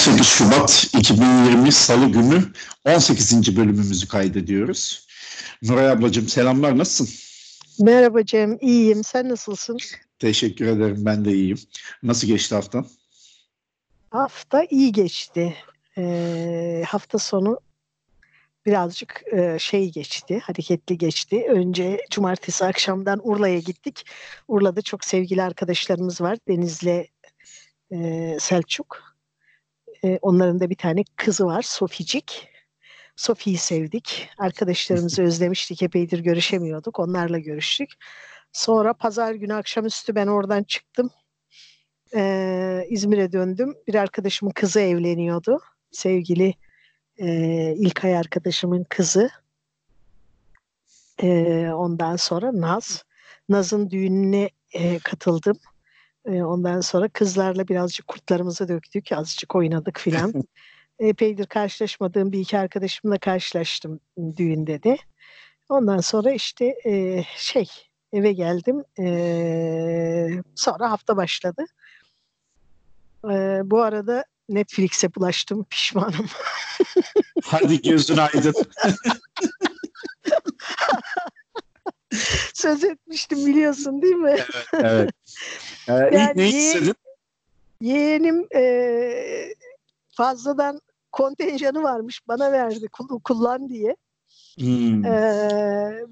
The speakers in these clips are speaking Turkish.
18 Şubat 2020 Salı günü 18. bölümümüzü kaydediyoruz. Nuray ablacığım selamlar nasılsın? Merhaba Cem, iyiyim. Sen nasılsın? Teşekkür ederim ben de iyiyim. Nasıl geçti haftan? Hafta iyi geçti. Ee, hafta sonu birazcık e, şey geçti, hareketli geçti. Önce cumartesi akşamdan Urla'ya gittik. Urla'da çok sevgili arkadaşlarımız var. Deniz'le e, Selçuk. E, onların da bir tane kızı var, Soficik. Sofi'yi sevdik. Arkadaşlarımızı özlemiştik. Epeydir görüşemiyorduk. Onlarla görüştük. Sonra pazar günü akşamüstü ben oradan çıktım. Ee, İzmir'e döndüm. Bir arkadaşımın kızı evleniyordu. Sevgili e, İlkay arkadaşımın kızı. Ee, ondan sonra Naz. Naz'ın düğününe e, katıldım. E, ondan sonra kızlarla birazcık kurtlarımızı döktük. Azıcık oynadık filan. Epeydir karşılaşmadığım bir iki arkadaşımla karşılaştım düğünde de. Ondan sonra işte e, şey eve geldim. E, sonra hafta başladı. E, bu arada Netflix'e bulaştım. Pişmanım. Hadi gözün aydın. Söz etmiştim biliyorsun değil mi? evet. Ee, ilk Yani ne istedin? Yeğenim e, fazladan kontenjanı varmış. Bana verdi kul- kullan diye. Hmm. Ee,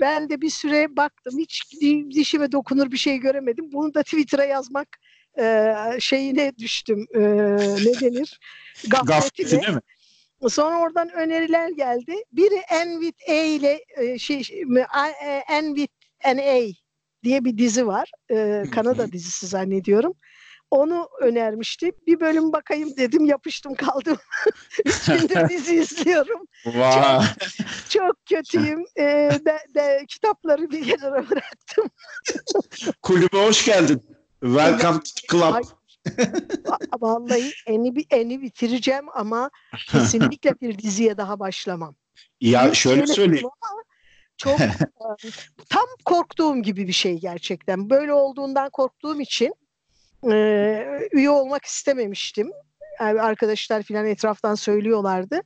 ben de bir süre baktım. Hiç di- dişime dokunur bir şey göremedim. Bunu da Twitter'a yazmak e, şeyine düştüm. E, ne denir? Gafleti Gafletine. değil mi? Sonra oradan öneriler geldi. Biri En with A ile e, şey, şey, A- e, En with an A diye bir dizi var. E, Kanada dizisi zannediyorum. Onu önermişti. Bir bölüm bakayım dedim. Yapıştım kaldım. Üç gündür dizi izliyorum. Vay. Çok kötüyüm. Ee, de, de, kitapları bir kenara bıraktım. Kulübe hoş geldin. Welcome to the club. Ay, Vallahi eni, eni bitireceğim ama kesinlikle bir diziye daha başlamam. Ya Yok, şöyle söyleyeyim. Çok tam korktuğum gibi bir şey gerçekten. Böyle olduğundan korktuğum için e, üye olmak istememiştim. Yani arkadaşlar filan etraftan söylüyorlardı.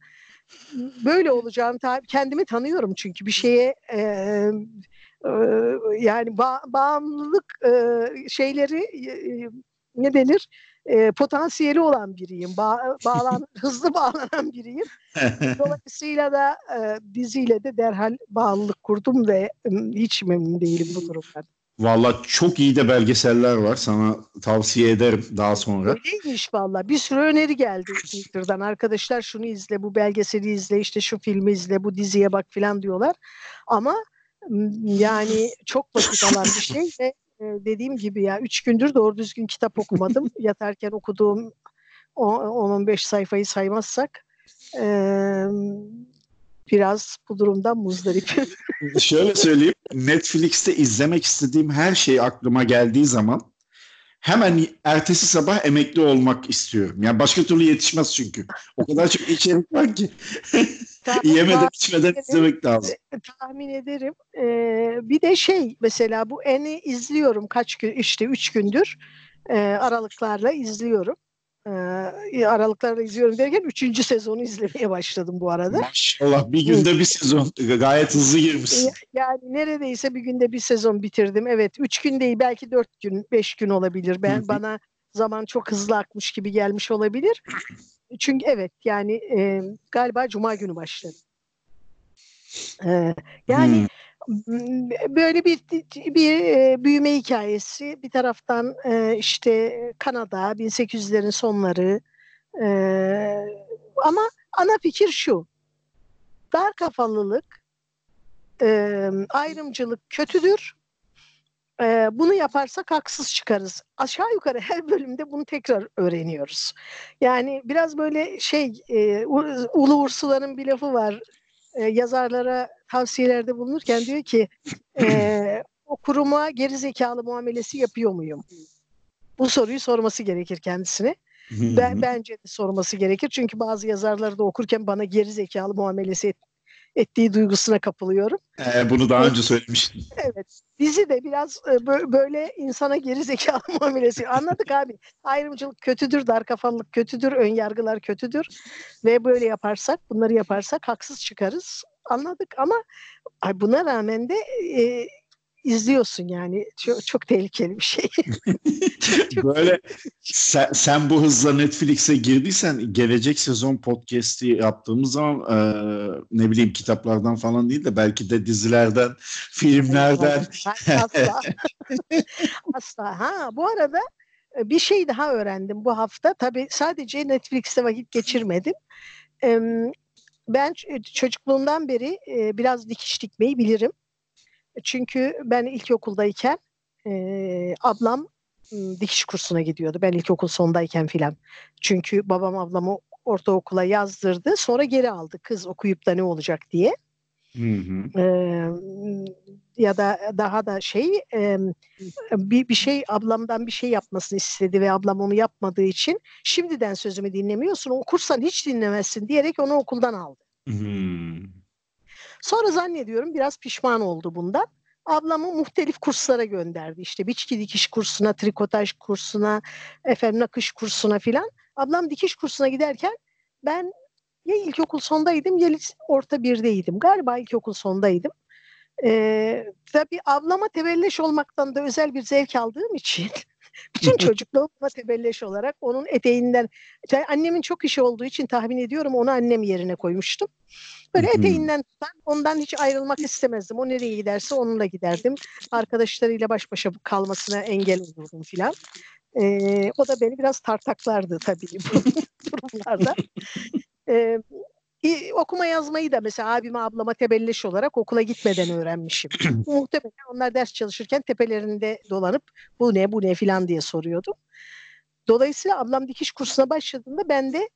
Böyle olacağını kendimi tanıyorum çünkü bir şeye e, e, yani ba- bağımlılık e, şeyleri e, ne denir? E, potansiyeli olan biriyim. Ba- bağlan hızlı bağlanan biriyim. Dolayısıyla da e, diziyle de derhal bağlılık kurdum ve e, hiç memnun değilim bu durumdan. Valla çok iyi de belgeseller var. Sana tavsiye ederim daha sonra. Öyleymiş valla. Bir sürü öneri geldi Twitter'dan. Arkadaşlar şunu izle, bu belgeseli izle, işte şu filmi izle, bu diziye bak filan diyorlar. Ama yani çok vakit alan bir şey ve dediğim gibi ya üç gündür doğru düzgün kitap okumadım. Yatarken okuduğum o- 10-15 sayfayı saymazsak e, biraz bu durumdan muzdaripim. Şöyle söyleyeyim. Netflix'te izlemek istediğim her şey aklıma geldiği zaman hemen ertesi sabah emekli olmak istiyorum. Yani başka türlü yetişmez çünkü. O kadar çok içerik var ki. Yemeden içmeden izlemek lazım. tahmin ederim. Ee, bir de şey mesela bu Eni izliyorum kaç gün işte üç gündür e, aralıklarla izliyorum. Ee, aralıklarla izliyorum derken üçüncü sezonu izlemeye başladım bu arada. Maşallah bir günde bir sezon. Gayet hızlı girmişsin. Yani neredeyse bir günde bir sezon bitirdim. Evet üç gün değil belki dört gün beş gün olabilir. Ben bana zaman çok hızlı akmış gibi gelmiş olabilir. Çünkü evet yani e, galiba Cuma günü başladı. Ee, yani Hmm. Böyle bir bir e, büyüme hikayesi bir taraftan e, işte Kanada 1800'lerin sonları e, ama ana fikir şu dar kafalılık e, ayrımcılık kötüdür E, bunu yaparsak haksız çıkarız aşağı yukarı her bölümde bunu tekrar öğreniyoruz yani biraz böyle şey e, Ulu Ursula'nın bir lafı var e, yazarlara tavsiyelerde bulunurken diyor ki e, o kuruma geri zekalı muamelesi yapıyor muyum? Bu soruyu sorması gerekir kendisine. Ben, bence de sorması gerekir. Çünkü bazı yazarları da okurken bana geri zekalı muamelesi et- ettiği duygusuna kapılıyorum. Ee, bunu daha önce söylemiştim. Evet. Dizi de biraz e, böyle insana geri zekalı muamelesi. Anladık abi. Ayrımcılık kötüdür, dar kafalılık kötüdür, ön yargılar kötüdür. Ve böyle yaparsak, bunları yaparsak haksız çıkarız. Anladık ama buna rağmen de e, izliyorsun yani. Çok, çok tehlikeli bir şey. Böyle sen, sen bu hızla Netflix'e girdiysen gelecek sezon podcast'i yaptığımız zaman e, ne bileyim kitaplardan falan değil de belki de dizilerden, filmlerden. Asla. Asla. Ha bu arada bir şey daha öğrendim bu hafta. Tabii sadece Netflix'te vakit geçirmedim. Ben çocukluğumdan beri biraz dikiş dikmeyi bilirim. Çünkü ben ilkokuldayken e, ablam dikiş kursuna gidiyordu. Ben ilkokul sondayken filan. Çünkü babam ablamı ortaokula yazdırdı. Sonra geri aldı kız okuyup da ne olacak diye. Hı hı. Ee, ya da daha da şey e, bir, bir şey ablamdan bir şey yapmasını istedi ve ablam onu yapmadığı için şimdiden sözümü dinlemiyorsun okursan hiç dinlemezsin diyerek onu okuldan aldı. Hmm. Sonra zannediyorum biraz pişman oldu bundan. Ablamı muhtelif kurslara gönderdi. İşte biçki dikiş kursuna, trikotaj kursuna, efendim nakış kursuna filan. Ablam dikiş kursuna giderken ben ya ilkokul sondaydım ya orta birdeydim. Galiba ilkokul sondaydım. Ee, tabii ablama tebelleş olmaktan da özel bir zevk aldığım için bütün çocukluğuma tebelleş olarak onun eteğinden annemin çok işi olduğu için tahmin ediyorum onu annem yerine koymuştum. Böyle eteğinden tutan ondan hiç ayrılmak istemezdim. O nereye giderse onunla giderdim. Arkadaşlarıyla baş başa kalmasına engel olurdum filan. Ee, o da beni biraz tartaklardı tabii bu durumlarda. Ee, okuma yazmayı da mesela abime ablama tebelleş olarak okula gitmeden öğrenmişim. Muhtemelen onlar ders çalışırken tepelerinde dolanıp bu ne bu ne filan diye soruyordu. Dolayısıyla ablam dikiş kursuna başladığında ben de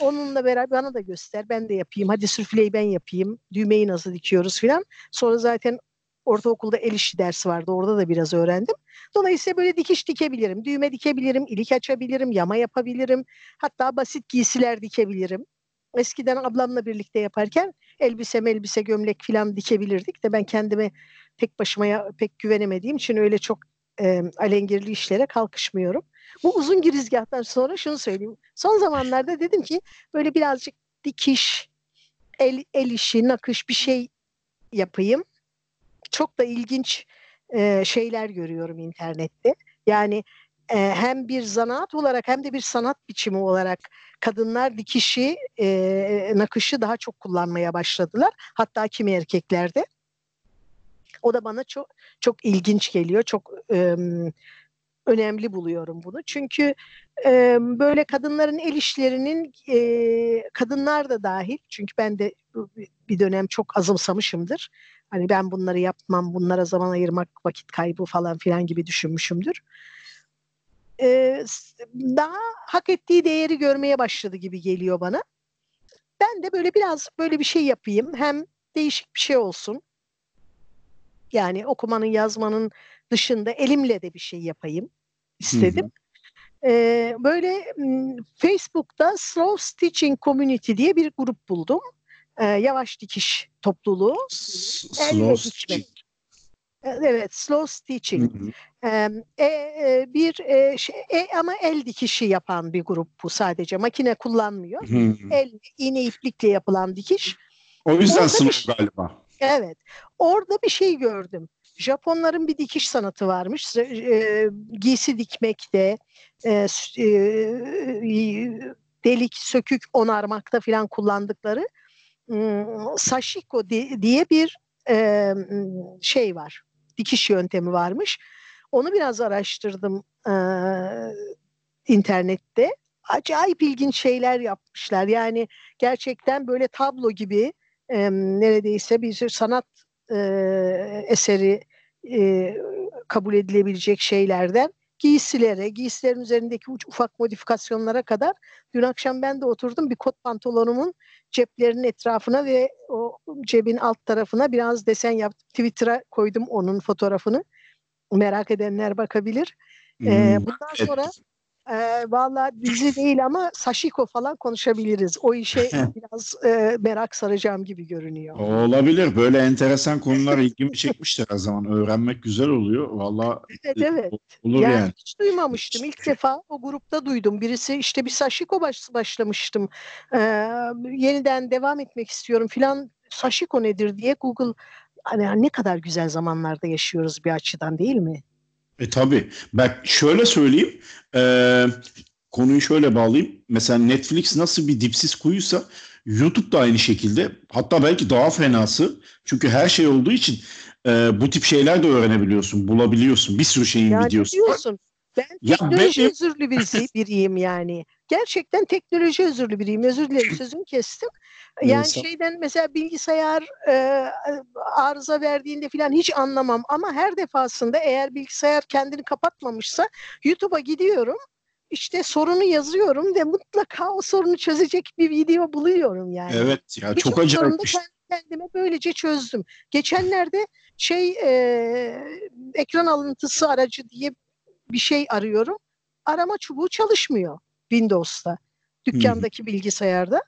onunla beraber bana da göster ben de yapayım. Hadi sürfleyi ben yapayım. Düğmeyi nasıl dikiyoruz filan. Sonra zaten ortaokulda el işi dersi vardı. Orada da biraz öğrendim. Dolayısıyla böyle dikiş dikebilirim. Düğme dikebilirim, ilik açabilirim, yama yapabilirim. Hatta basit giysiler dikebilirim. Eskiden ablamla birlikte yaparken elbise elbise gömlek falan dikebilirdik de ben kendime tek başıma pek güvenemediğim için öyle çok e, alengirli işlere kalkışmıyorum. Bu uzun girizgahtan sonra şunu söyleyeyim. Son zamanlarda dedim ki böyle birazcık dikiş, el, el işi, nakış bir şey yapayım. Çok da ilginç e, şeyler görüyorum internette. Yani e, hem bir zanaat olarak hem de bir sanat biçimi olarak kadınlar dikişi, e, nakışı daha çok kullanmaya başladılar. Hatta kimi erkeklerde. O da bana çok çok ilginç geliyor. Çok e, önemli buluyorum bunu. Çünkü e, böyle kadınların el işlerinin e, kadınlar da dahil. Çünkü ben de bir dönem çok azımsamışımdır. Hani ben bunları yapmam, bunlara zaman ayırmak vakit kaybı falan filan gibi düşünmüşümdür e, daha hak ettiği değeri görmeye başladı gibi geliyor bana. Ben de böyle biraz böyle bir şey yapayım. Hem değişik bir şey olsun. Yani okumanın, yazmanın dışında elimle de bir şey yapayım istedim. Hı hı. Ee, böyle Facebook'ta Slow Stitching Community diye bir grup buldum. Ee, yavaş dikiş topluluğu. Slow Stitching. Evet, slow stitching. Hı hı. E, e, bir e, şey, e, ama el dikişi yapan bir grup bu sadece. Makine kullanmıyor. Hı hı. El iğne iplikle yapılan dikiş. O yüzden şey, galiba. Evet. Orada bir şey gördüm. Japonların bir dikiş sanatı varmış. E, giysi dikmekte, e, e, delik, sökük onarmakta filan kullandıkları sashiko diye bir e, şey var dikiş yöntemi varmış. Onu biraz araştırdım e, internette. Acayip ilginç şeyler yapmışlar. Yani gerçekten böyle tablo gibi e, neredeyse bir sanat e, eseri e, kabul edilebilecek şeylerden giysilere, giysilerin üzerindeki ufak modifikasyonlara kadar dün akşam ben de oturdum bir kot pantolonumun ceplerinin etrafına ve o cebin alt tarafına biraz desen yaptım. Twitter'a koydum onun fotoğrafını. Merak edenler bakabilir. Ee, hmm, bundan sonra e, valla dizi değil ama Sashiko falan konuşabiliriz. O işe biraz e, merak saracağım gibi görünüyor. Olabilir. Böyle enteresan konular ilgimi çekmiştir her zaman. Öğrenmek güzel oluyor. Valla Evet evet. olur Yani, yani. hiç duymamıştım. İlk defa o grupta duydum. Birisi işte bir Sashiko baş, başlamıştım. Ee, yeniden devam etmek istiyorum filan. Sashiko nedir diye Google hani ne kadar güzel zamanlarda yaşıyoruz bir açıdan değil mi? E tabii. Bak şöyle söyleyeyim. E, konuyu şöyle bağlayayım. Mesela Netflix nasıl bir dipsiz kuyuysa YouTube da aynı şekilde. Hatta belki daha fenası. Çünkü her şey olduğu için e, bu tip şeyler de öğrenebiliyorsun, bulabiliyorsun. Bir sürü şeyin Yani videosu var. Ben Ya teknoloji benim- özürlü birisi, biriyim yani. Gerçekten teknoloji özürlü biriyim. Özür dilerim sözümü kestim. Yani Neyse. şeyden mesela bilgisayar e, arıza verdiğinde falan hiç anlamam. Ama her defasında eğer bilgisayar kendini kapatmamışsa YouTube'a gidiyorum. İşte sorunu yazıyorum ve mutlaka o sorunu çözecek bir video buluyorum yani. Evet ya çok acayip şey. kendi kendime böylece çözdüm. Geçenlerde şey e, ekran alıntısı aracı diye bir şey arıyorum. Arama çubuğu çalışmıyor Windows'ta. Dükkandaki bilgisayarda.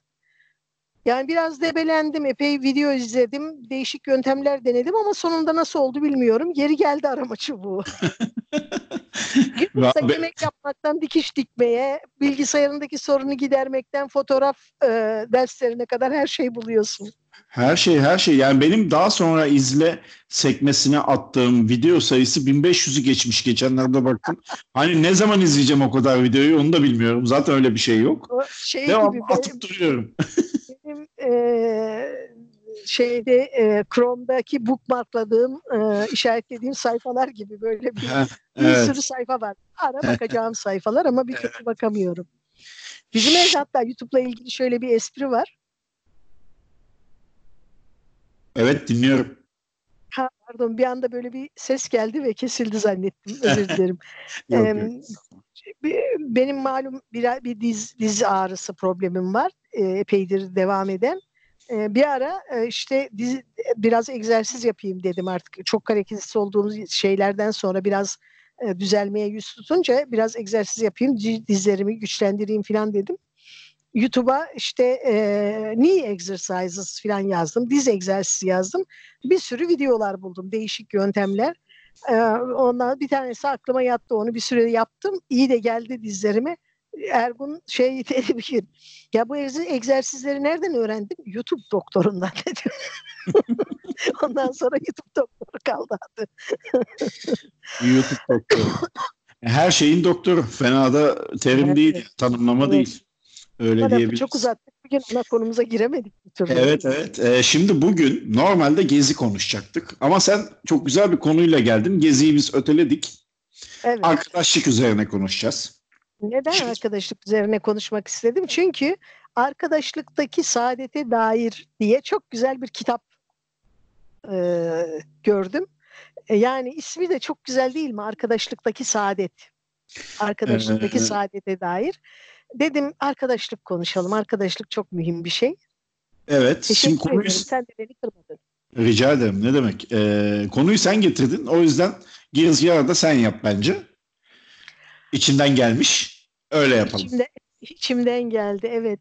Yani biraz debelendim, epey video izledim, değişik yöntemler denedim ama sonunda nasıl oldu bilmiyorum. Geri geldi arama çubuğu. Yoksa yemek yapmaktan dikiş dikmeye, bilgisayarındaki sorunu gidermekten fotoğraf e, derslerine kadar her şey buluyorsun. Her şey her şey yani benim daha sonra izle sekmesine attığım video sayısı 1500'ü geçmiş geçenlerde baktım. Hani ne zaman izleyeceğim o kadar videoyu onu da bilmiyorum. Zaten öyle bir şey yok. O şey Devam gibi atıp duruyorum. benim e, şeyde e, Chrome'daki bookmarkladığım, e, işaretlediğim sayfalar gibi böyle bir, Ha, bir evet. sürü sayfa var. Ara bakacağım sayfalar ama bir türlü bakamıyorum. Bizim evde hatta YouTube'la ilgili şöyle bir espri var. Evet dinliyorum. Ha, pardon bir anda böyle bir ses geldi ve kesildi zannettim. Özür dilerim. Yok, Em, yok. Be- Benim malum bir, bir diz, diz ağrısı problemim var. E, epeydir devam eden. E, bir ara e, işte diz, biraz egzersiz yapayım dedim artık. Çok hareketsiz olduğumuz şeylerden sonra biraz e, düzelmeye yüz tutunca biraz egzersiz yapayım. di- Dizlerimi güçlendireyim falan dedim. YouTube'a işte e, knee exercises falan yazdım. Diz egzersizi yazdım. Bir sürü videolar buldum. Değişik yöntemler. Ee, ondan bir tanesi aklıma yattı. Onu bir süre yaptım. İyi de geldi dizlerime. Ergun şey dedi bir gün. Ya bu egze- egzersizleri nereden öğrendin? YouTube doktorundan dedi. Ondan sonra YouTube doktoru kaldı adı. YouTube doktoru. Her şeyin doktoru. Fena da terim Evet. değil. Tanımlama Evet. değil. Öyle Bana diyebiliriz. çok uzattık. Bugün ana konumuza giremedik bir türlü. Evet evet. Ee, şimdi bugün normalde gezi konuşacaktık. Ama sen çok güzel bir konuyla geldin. Geziyi biz öteledik. Evet. Arkadaşlık üzerine konuşacağız. Neden Şimdi- arkadaşlık üzerine konuşmak istedim? Çünkü arkadaşlıktaki saadete dair diye çok güzel bir kitap e, gördüm. E, yani ismi de çok güzel değil mi? Arkadaşlıktaki saadet. Arkadaşlıktaki Ee, saadete dair. Dedim arkadaşlık konuşalım. Arkadaşlık çok mühim bir şey. Evet. Şimdi Teşekkür konuyu ederim. Sen de beni kırmadın. rica ederim. Ne demek? Ee, konuyu sen getirdin. O yüzden girizgahı da sen yap bence. İçinden gelmiş. Öyle yapalım. İçimde, içimden geldi evet.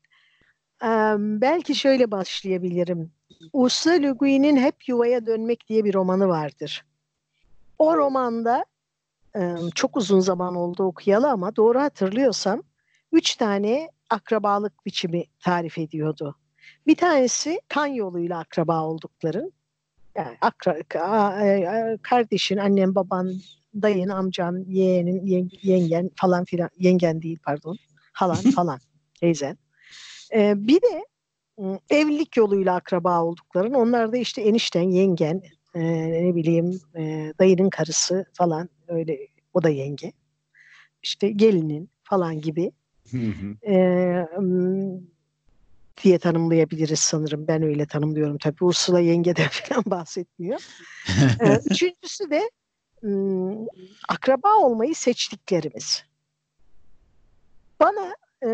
Em, belki şöyle başlayabilirim. Ursula Le Guin'in Hep Yuvaya Dönmek diye bir romanı vardır. O romanda çok uzun zaman oldu okuyalı ama doğru hatırlıyorsam üç tane akrabalık biçimi tarif ediyordu. Bir tanesi kan yoluyla akraba oldukları. Yani akra, e, kardeşin, annen, baban, dayın, amcan, yeğenin, yeng- yengen falan filan, yengen değil pardon, halan falan, teyzen. Ee, bir de evlilik yoluyla akraba oldukların, onlar da işte enişten, yengen, e, ne bileyim e, dayının karısı falan öyle, o da yenge. İşte gelinin falan gibi Hı hı. e, diye tanımlayabiliriz sanırım. Ben öyle tanımlıyorum tabii. Ursula yengeden falan bahsetmiyor. Ee, Üçüncüsü de akraba olmayı seçtiklerimiz. Bana e,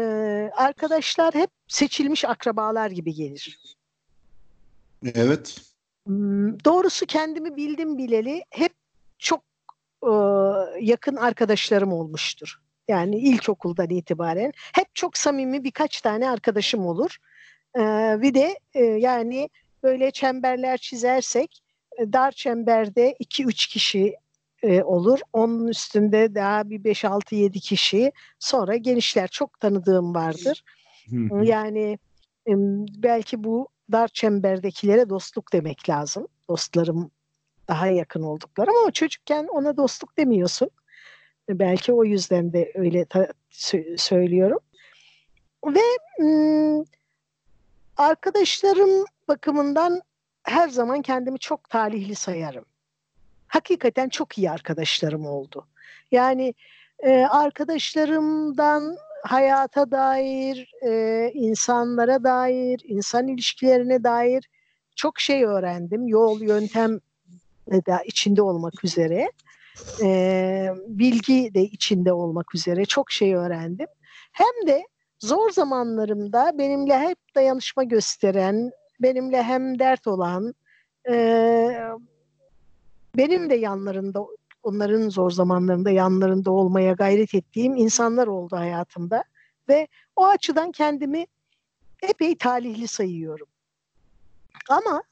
arkadaşlar hep seçilmiş akrabalar gibi gelir. Evet. Doğrusu kendimi bildim bileli hep çok e, yakın arkadaşlarım olmuştur. Yani ilkokuldan itibaren hep çok samimi birkaç tane arkadaşım olur. Ee, bir de e, yani böyle çemberler çizersek e, dar çemberde 2-3 kişi e, olur. Onun üstünde daha bir 5-6-7 kişi. Sonra genişler. Çok tanıdığım vardır. Yani e, belki bu dar çemberdekilere dostluk demek lazım. Dostlarım daha yakın oldukları ama çocukken ona dostluk demiyorsun. Belki o yüzden de öyle söylüyorum. Ve m- arkadaşlarım bakımından her zaman kendimi çok talihli sayarım. Hakikaten çok iyi arkadaşlarım oldu. Yani e, arkadaşlarımdan hayata dair, e, insanlara dair, insan ilişkilerine dair çok şey öğrendim. Yol, yöntem de içinde olmak üzere, e, bilgi de içinde olmak üzere çok şey öğrendim. Hem de zor zamanlarımda benimle hep dayanışma gösteren, benimle hem dert olan, e, benim de yanlarında, onların zor zamanlarında yanlarında olmaya gayret ettiğim insanlar oldu hayatımda. Ve o açıdan kendimi epey talihli sayıyorum. Ama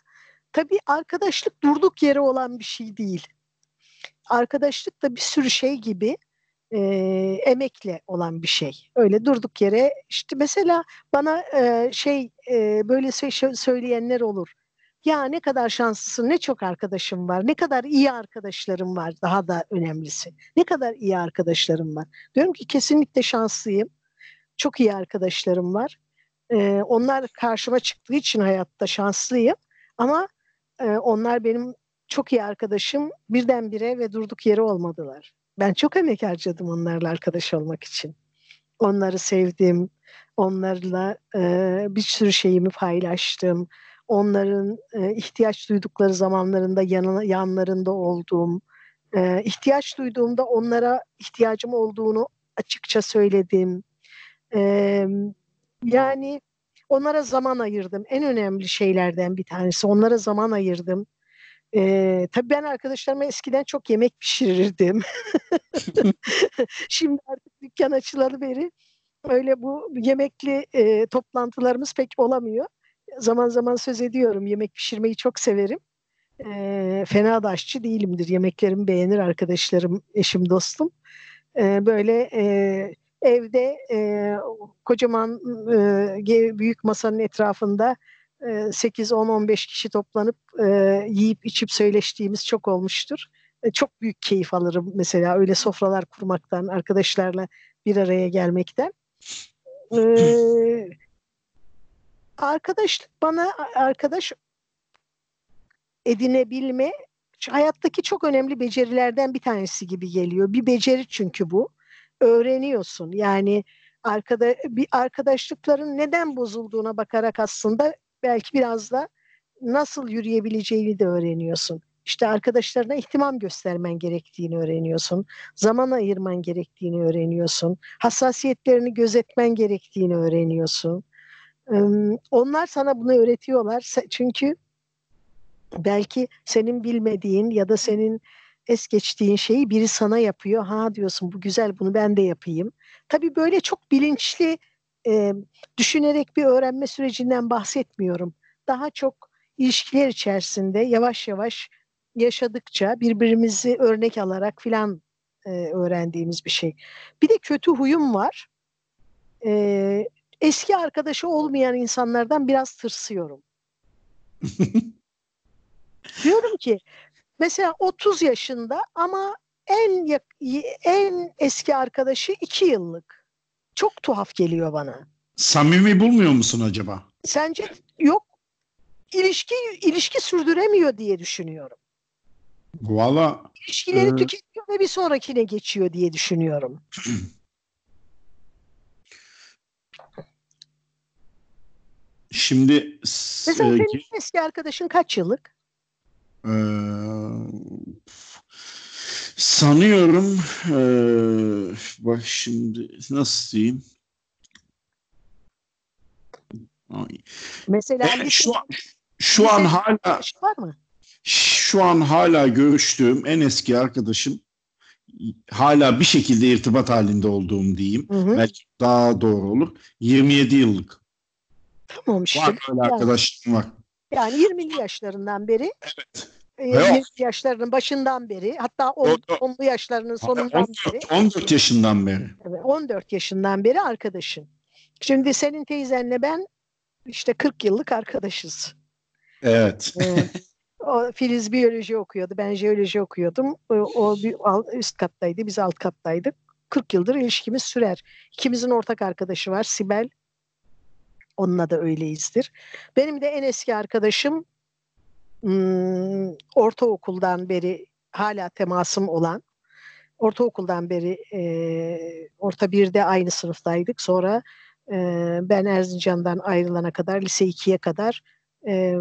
tabii arkadaşlık durduk yere olan bir şey değil. Arkadaşlık da bir sürü şey gibi e, emekle olan bir şey. Öyle durduk yere işte mesela bana e, şey e, böyle söyleyenler olur. Ya ne kadar şanslısın, ne çok arkadaşım var, ne kadar iyi arkadaşlarım var daha da önemlisi. Ne kadar iyi arkadaşlarım var. Diyorum ki kesinlikle şanslıyım. Çok iyi arkadaşlarım var. Ee, onlar karşıma çıktığı için hayatta şanslıyım. Ama e, onlar benim çok iyi arkadaşım birdenbire ve durduk yere olmadılar. Ben çok emek harcadım onlarla arkadaş olmak için. Onları sevdim, onlarla e, bir sürü şeyimi paylaştım. Onların e, ihtiyaç duydukları zamanlarında yanına, yanlarında olduğum, e, ihtiyaç duyduğumda onlara ihtiyacım olduğunu açıkça söyledim. E, yani onlara zaman ayırdım. En önemli şeylerden bir tanesi. Onlara zaman ayırdım. Ee, tabii ben arkadaşlarıma eskiden çok yemek pişirirdim. Şimdi artık dükkan açılalı beri öyle bu yemekli e, toplantılarımız pek olamıyor. Zaman zaman söz ediyorum. Yemek pişirmeyi çok severim. E, fena da aşçı değilimdir. Yemeklerimi beğenir arkadaşlarım, eşim, dostum. E, böyle e, evde e, kocaman e, büyük masanın etrafında 8-10-15 kişi toplanıp yiyip içip söyleştiğimiz çok olmuştur. E, çok büyük keyif alırım mesela öyle sofralar kurmaktan, arkadaşlarla bir araya gelmekten. E, arkadaşlık bana arkadaş edinebilme hayattaki çok önemli becerilerden bir tanesi gibi geliyor. Bir beceri çünkü bu. Öğreniyorsun. Yani arkada bir arkadaşlıkların neden bozulduğuna bakarak aslında belki biraz da nasıl yürüyebileceğini de öğreniyorsun. İşte arkadaşlarına ihtimam göstermen gerektiğini öğreniyorsun. Zaman ayırman gerektiğini öğreniyorsun. Hassasiyetlerini gözetmen gerektiğini öğreniyorsun. Onlar sana bunu öğretiyorlar. Çünkü belki senin bilmediğin ya da senin es geçtiğin şeyi biri sana yapıyor. Ha diyorsun bu güzel bunu ben de yapayım. Tabii böyle çok bilinçli e, düşünerek bir öğrenme sürecinden bahsetmiyorum. Daha çok ilişkiler içerisinde yavaş yavaş yaşadıkça birbirimizi örnek alarak filan e, öğrendiğimiz bir şey. Bir de kötü huyum var. E, eski arkadaşı olmayan insanlardan biraz tırsıyorum. Diyorum ki mesela 30 yaşında ama en en eski arkadaşı 2 yıllık. Çok tuhaf geliyor bana. Samimi bulmuyor musun acaba? Sence yok. İlişki ilişki sürdüremiyor diye düşünüyorum. Valla İlişkileri e... tüketiyor ve bir sonrakine geçiyor diye düşünüyorum. Şimdi Mesela e, senin eski arkadaşın kaç yıllık? Sanıyorum e, bak şimdi nasıl diyeyim? Mesela e, şu an, şu an hala var mı? Şu an hala görüştüğüm en eski arkadaşım hala bir şekilde irtibat halinde olduğum diyeyim. Hı hı. Belki daha doğru olur. 27 yıllık. Tamam işte. Var böyle yani, arkadaşlarım var. Yani 20'li yaşlarından beri. Evet. E, 20 yaşlarının başından beri hatta 10'lu yaşlarının sonundan 14, beri. 14 yaşından beri. Evet, 14 yaşından beri arkadaşın. Şimdi senin teyzenle ben işte 40 yıllık arkadaşız. Evet. o Filiz biyoloji okuyordu. Ben jeoloji okuyordum. O, o bir üst kattaydı. Biz alt kattaydık. 40 yıldır ilişkimiz sürer. İkimizin ortak arkadaşı var. Sibel. Onunla da öyleyizdir. Benim de en eski arkadaşım ortaokuldan beri hala temasım olan ortaokuldan beri e, orta birde aynı sınıftaydık. Sonra e, ben Erzincan'dan ayrılana kadar lise 2'ye kadar e,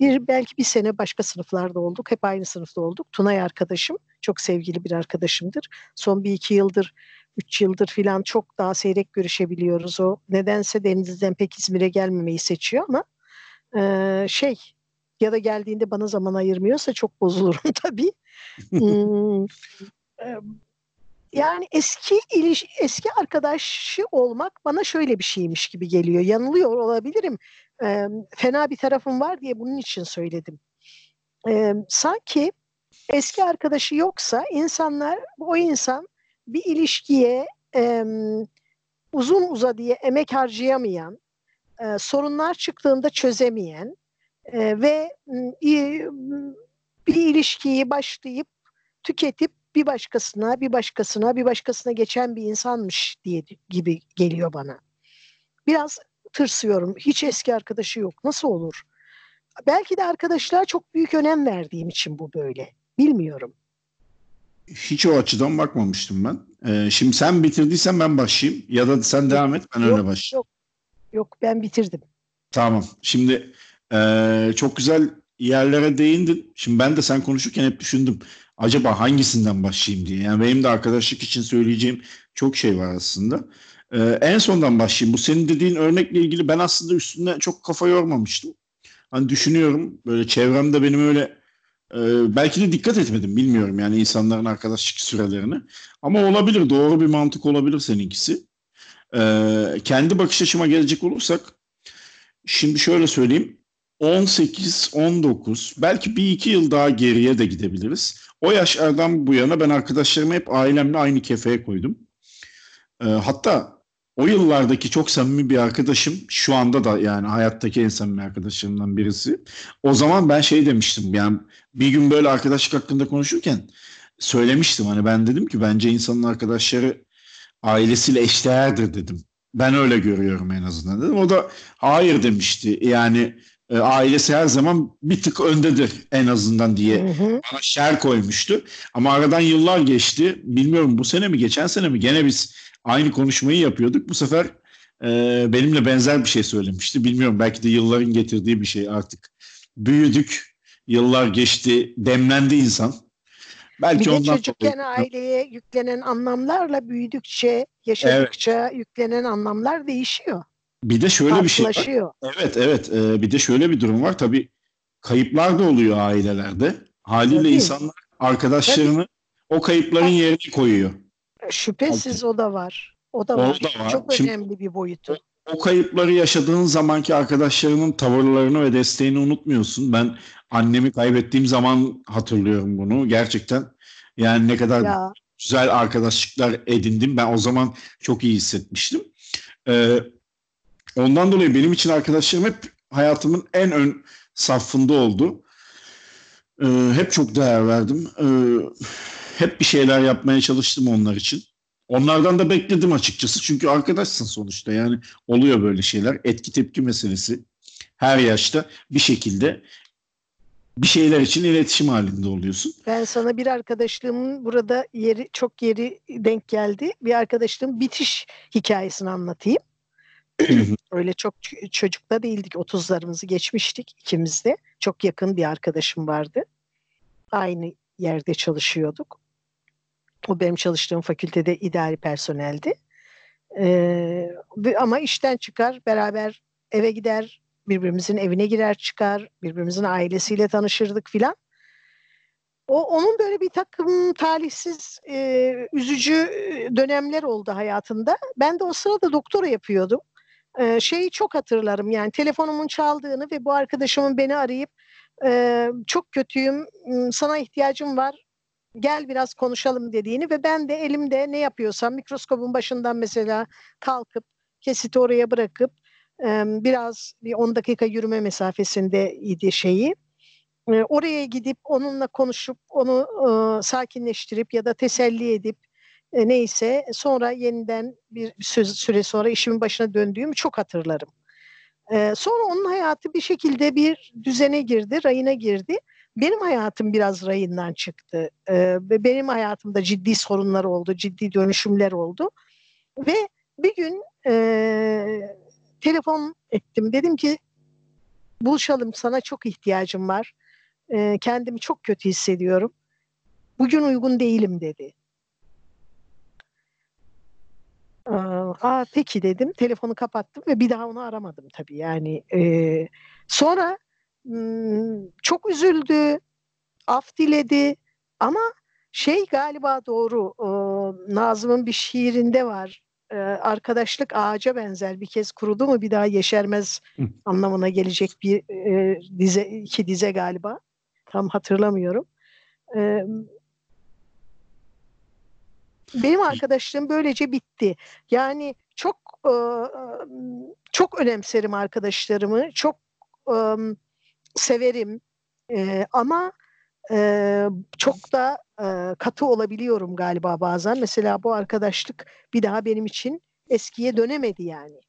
bir belki bir sene başka sınıflarda olduk. Hep aynı sınıfta olduk. Tunay arkadaşım çok sevgili bir arkadaşımdır. Son bir iki yıldır üç yıldır filan çok daha seyrek görüşebiliyoruz. O nedense Denizli'den pek İzmir'e gelmemeyi seçiyor ama e, şey ya da geldiğinde bana zaman ayırmıyorsa çok bozulurum tabii. yani eski iliş eski arkadaşı olmak bana şöyle bir şeymiş gibi geliyor. Yanılıyor olabilirim. E, fena bir tarafım var diye bunun için söyledim. E, sanki eski arkadaşı yoksa insanlar o insan bir ilişkiye e, uzun uza diye emek harcayamayan, e, sorunlar çıktığında çözemeyen e, ve e, bir ilişkiyi başlayıp tüketip bir başkasına, bir başkasına, bir başkasına geçen bir insanmış diye gibi geliyor bana. Biraz tırsıyorum. Hiç eski arkadaşı yok. Nasıl olur? Belki de arkadaşlar çok büyük önem verdiğim için bu böyle. Bilmiyorum. Hiç o açıdan bakmamıştım ben. Ee, şimdi sen bitirdiysen ben başlayayım. Ya da sen devam et ben yok, öyle başlayayım. Yok, yok ben bitirdim. Tamam. Şimdi e, çok güzel yerlere değindin. Şimdi ben de sen konuşurken hep düşündüm. Acaba hangisinden başlayayım diye. Yani benim de arkadaşlık için söyleyeceğim çok şey var aslında. Ee, en sondan başlayayım. Bu senin dediğin örnekle ilgili ben aslında üstünde çok kafa yormamıştım. Hani düşünüyorum böyle çevremde benim öyle e, belki de dikkat etmedim bilmiyorum yani insanların arkadaşlık sürelerini. Ama olabilir doğru bir mantık olabilir seninkisi. Ee, kendi bakış açıma gelecek olursak şimdi şöyle söyleyeyim. 18, 19 belki bir iki yıl daha geriye de gidebiliriz. O yaşlardan bu yana ben arkadaşlarımı hep ailemle aynı kefeye koydum. E, hatta o yıllardaki çok samimi bir arkadaşım şu anda da yani hayattaki en samimi arkadaşlarımdan birisi. O zaman ben şey demiştim yani bir gün böyle arkadaşlık hakkında konuşurken söylemiştim hani ben dedim ki bence insanın arkadaşları ailesiyle eşdeğerdir dedim. Ben öyle görüyorum en azından dedim. O da hayır demişti. Yani e, ailesi her zaman bir tık öndedir en azından diye hı hı. bana şer koymuştu. Ama aradan yıllar geçti. Bilmiyorum bu sene mi geçen sene mi gene biz aynı konuşmayı yapıyorduk. Bu sefer e, benimle benzer bir şey söylemişti. Bilmiyorum belki de yılların getirdiği bir şey artık. Büyüdük, yıllar geçti, demlendi insan. Belki bir de ondan çocukken dolayı... aileye yüklenen anlamlarla büyüdükçe, yaşadıkça evet. yüklenen anlamlar değişiyor. Bir de şöyle bir şey var. Evet evet ee, bir de şöyle bir durum var. Tabii kayıplar da oluyor ailelerde. Haliyle Tabii. insanlar arkadaşlarını Tabii. o kayıpların yerine koyuyor. Şüphesiz o da var. O da o var. Da var. Çok Şimdi, önemli bir boyutu. O, o kayıpları yaşadığın zamanki arkadaşlarının tavırlarını ve desteğini unutmuyorsun. Ben annemi kaybettiğim zaman hatırlıyorum bunu. Gerçekten yani ne kadar ya. güzel arkadaşlıklar edindim. Ben o zaman çok iyi hissetmiştim. Ee, Ondan dolayı benim için arkadaşlarım hep hayatımın en ön safında oldu. Ee, hep çok değer verdim. Ee, hep bir şeyler yapmaya çalıştım onlar için. Onlardan da bekledim açıkçası. Çünkü arkadaşsın sonuçta. Yani oluyor böyle şeyler. Etki tepki meselesi. Her yaşta bir şekilde bir şeyler için iletişim halinde oluyorsun. Ben sana bir arkadaşlığımın burada yeri çok yeri denk geldi. Bir arkadaşlığın bitiş hikayesini anlatayım. Öyle çok çocukta değildik. 30'larımızı geçmiştik ikimiz de. Çok yakın bir arkadaşım vardı. Aynı yerde çalışıyorduk. O benim çalıştığım fakültede idari personeldi. Ee, ama işten çıkar, beraber eve gider, birbirimizin evine girer çıkar, birbirimizin ailesiyle tanışırdık filan. o onun böyle bir takım talihsiz, e, üzücü dönemler oldu hayatında. Ben de o sırada doktora yapıyordum. Şeyi çok hatırlarım. Yani telefonumun çaldığını ve bu arkadaşımın beni arayıp çok kötüyüm, sana ihtiyacım var, gel biraz konuşalım dediğini ve ben de elimde ne yapıyorsam mikroskopun başından mesela kalkıp kesiti oraya bırakıp biraz bir 10 dakika yürüme mesafesindeydi şeyi. Oraya gidip onunla konuşup onu sakinleştirip ya da teselli edip e, neyse sonra yeniden bir süre sonra işimin başına döndüğümü çok hatırlarım. E, sonra onun hayatı bir şekilde bir düzene girdi, rayına girdi. Benim hayatım biraz rayından çıktı. E, benim hayatımda ciddi sorunlar oldu, ciddi dönüşümler oldu. Ve bir gün e, telefon ettim. Dedim ki buluşalım sana çok ihtiyacım var e, kendimi çok kötü hissediyorum. Bugün uygun değilim dedi. Aa, peki dedim. Telefonu kapattım ve bir daha onu aramadım tabii. Yani e, sonra çok üzüldü, af diledi ama şey galiba doğru. E, Nazım'ın bir şiirinde var. E, arkadaşlık ağaca benzer bir kez kurudu mu bir daha yeşermez anlamına gelecek bir e, dize iki dize galiba. Tam hatırlamıyorum. Ee, benim arkadaşlığım böylece bitti. Yani çok e, çok önemserim arkadaşlarımı, çok e, severim e, ama e, çok da e, katı olabiliyorum galiba bazen. Mesela bu arkadaşlık bir daha benim için eskiye dönemedi yani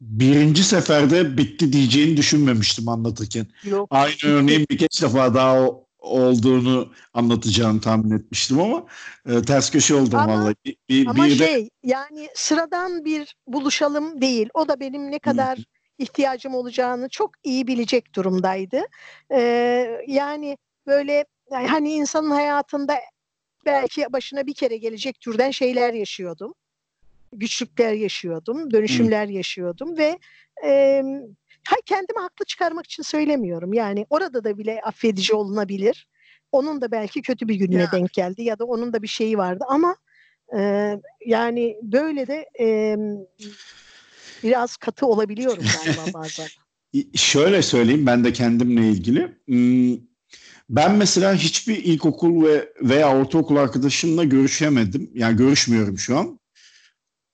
birinci seferde bitti diyeceğini düşünmemiştim anlatırken. Yok. Aynı örneğin birkaç defa daha olduğunu anlatacağını tahmin etmiştim ama e, ters köşe oldum ama, vallahi. Bir, ama bir şey de... yani sıradan bir buluşalım değil. O da benim ne kadar Hı. ihtiyacım olacağını çok iyi bilecek durumdaydı. Ee, yani böyle yani hani insanın hayatında belki başına bir kere gelecek türden şeyler yaşıyordum güçlükler yaşıyordum, dönüşümler Hı. yaşıyordum ve e, kendimi haklı çıkarmak için söylemiyorum. Yani orada da bile affedici olunabilir. Onun da belki kötü bir gününe ya. denk geldi ya da onun da bir şeyi vardı ama e, yani böyle de e, biraz katı olabiliyorum galiba bazen. Şöyle söyleyeyim ben de kendimle ilgili. Ben mesela hiçbir ilkokul ve veya ortaokul arkadaşımla görüşemedim. Yani görüşmüyorum şu an.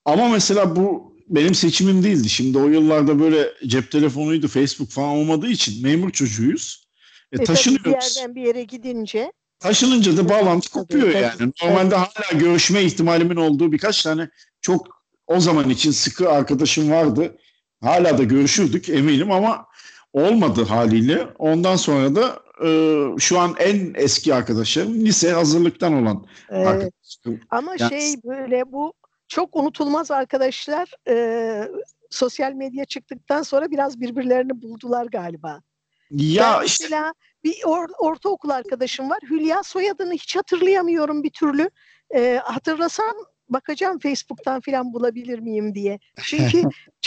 Ama mesela bu benim seçimim değildi. Şimdi o yıllarda böyle cep telefonuydu, Facebook falan olmadığı için memur çocuğuyuz. E, e taşınıyoruz. Bir yerden bir yere gidince. Taşınınca da bağlantı kopuyor tabii, yani. Normalde tabii. hala görüşme ihtimalimin olduğu birkaç tane çok o zaman için sıkı arkadaşım vardı. Hala da görüşürdük eminim ama olmadı haliyle. Ondan sonra da e, şu an en eski arkadaşlarım lise hazırlıktan olan evet. arkadaşlarım. Ama yani, şey böyle bu çok unutulmaz arkadaşlar e, sosyal medya çıktıktan sonra biraz birbirlerini buldular galiba. Ya ben mesela bir or, ortaokul arkadaşım var. Hülya soyadını hiç hatırlayamıyorum bir türlü. E, hatırlasam bakacağım Facebook'tan falan bulabilir miyim diye. Çünkü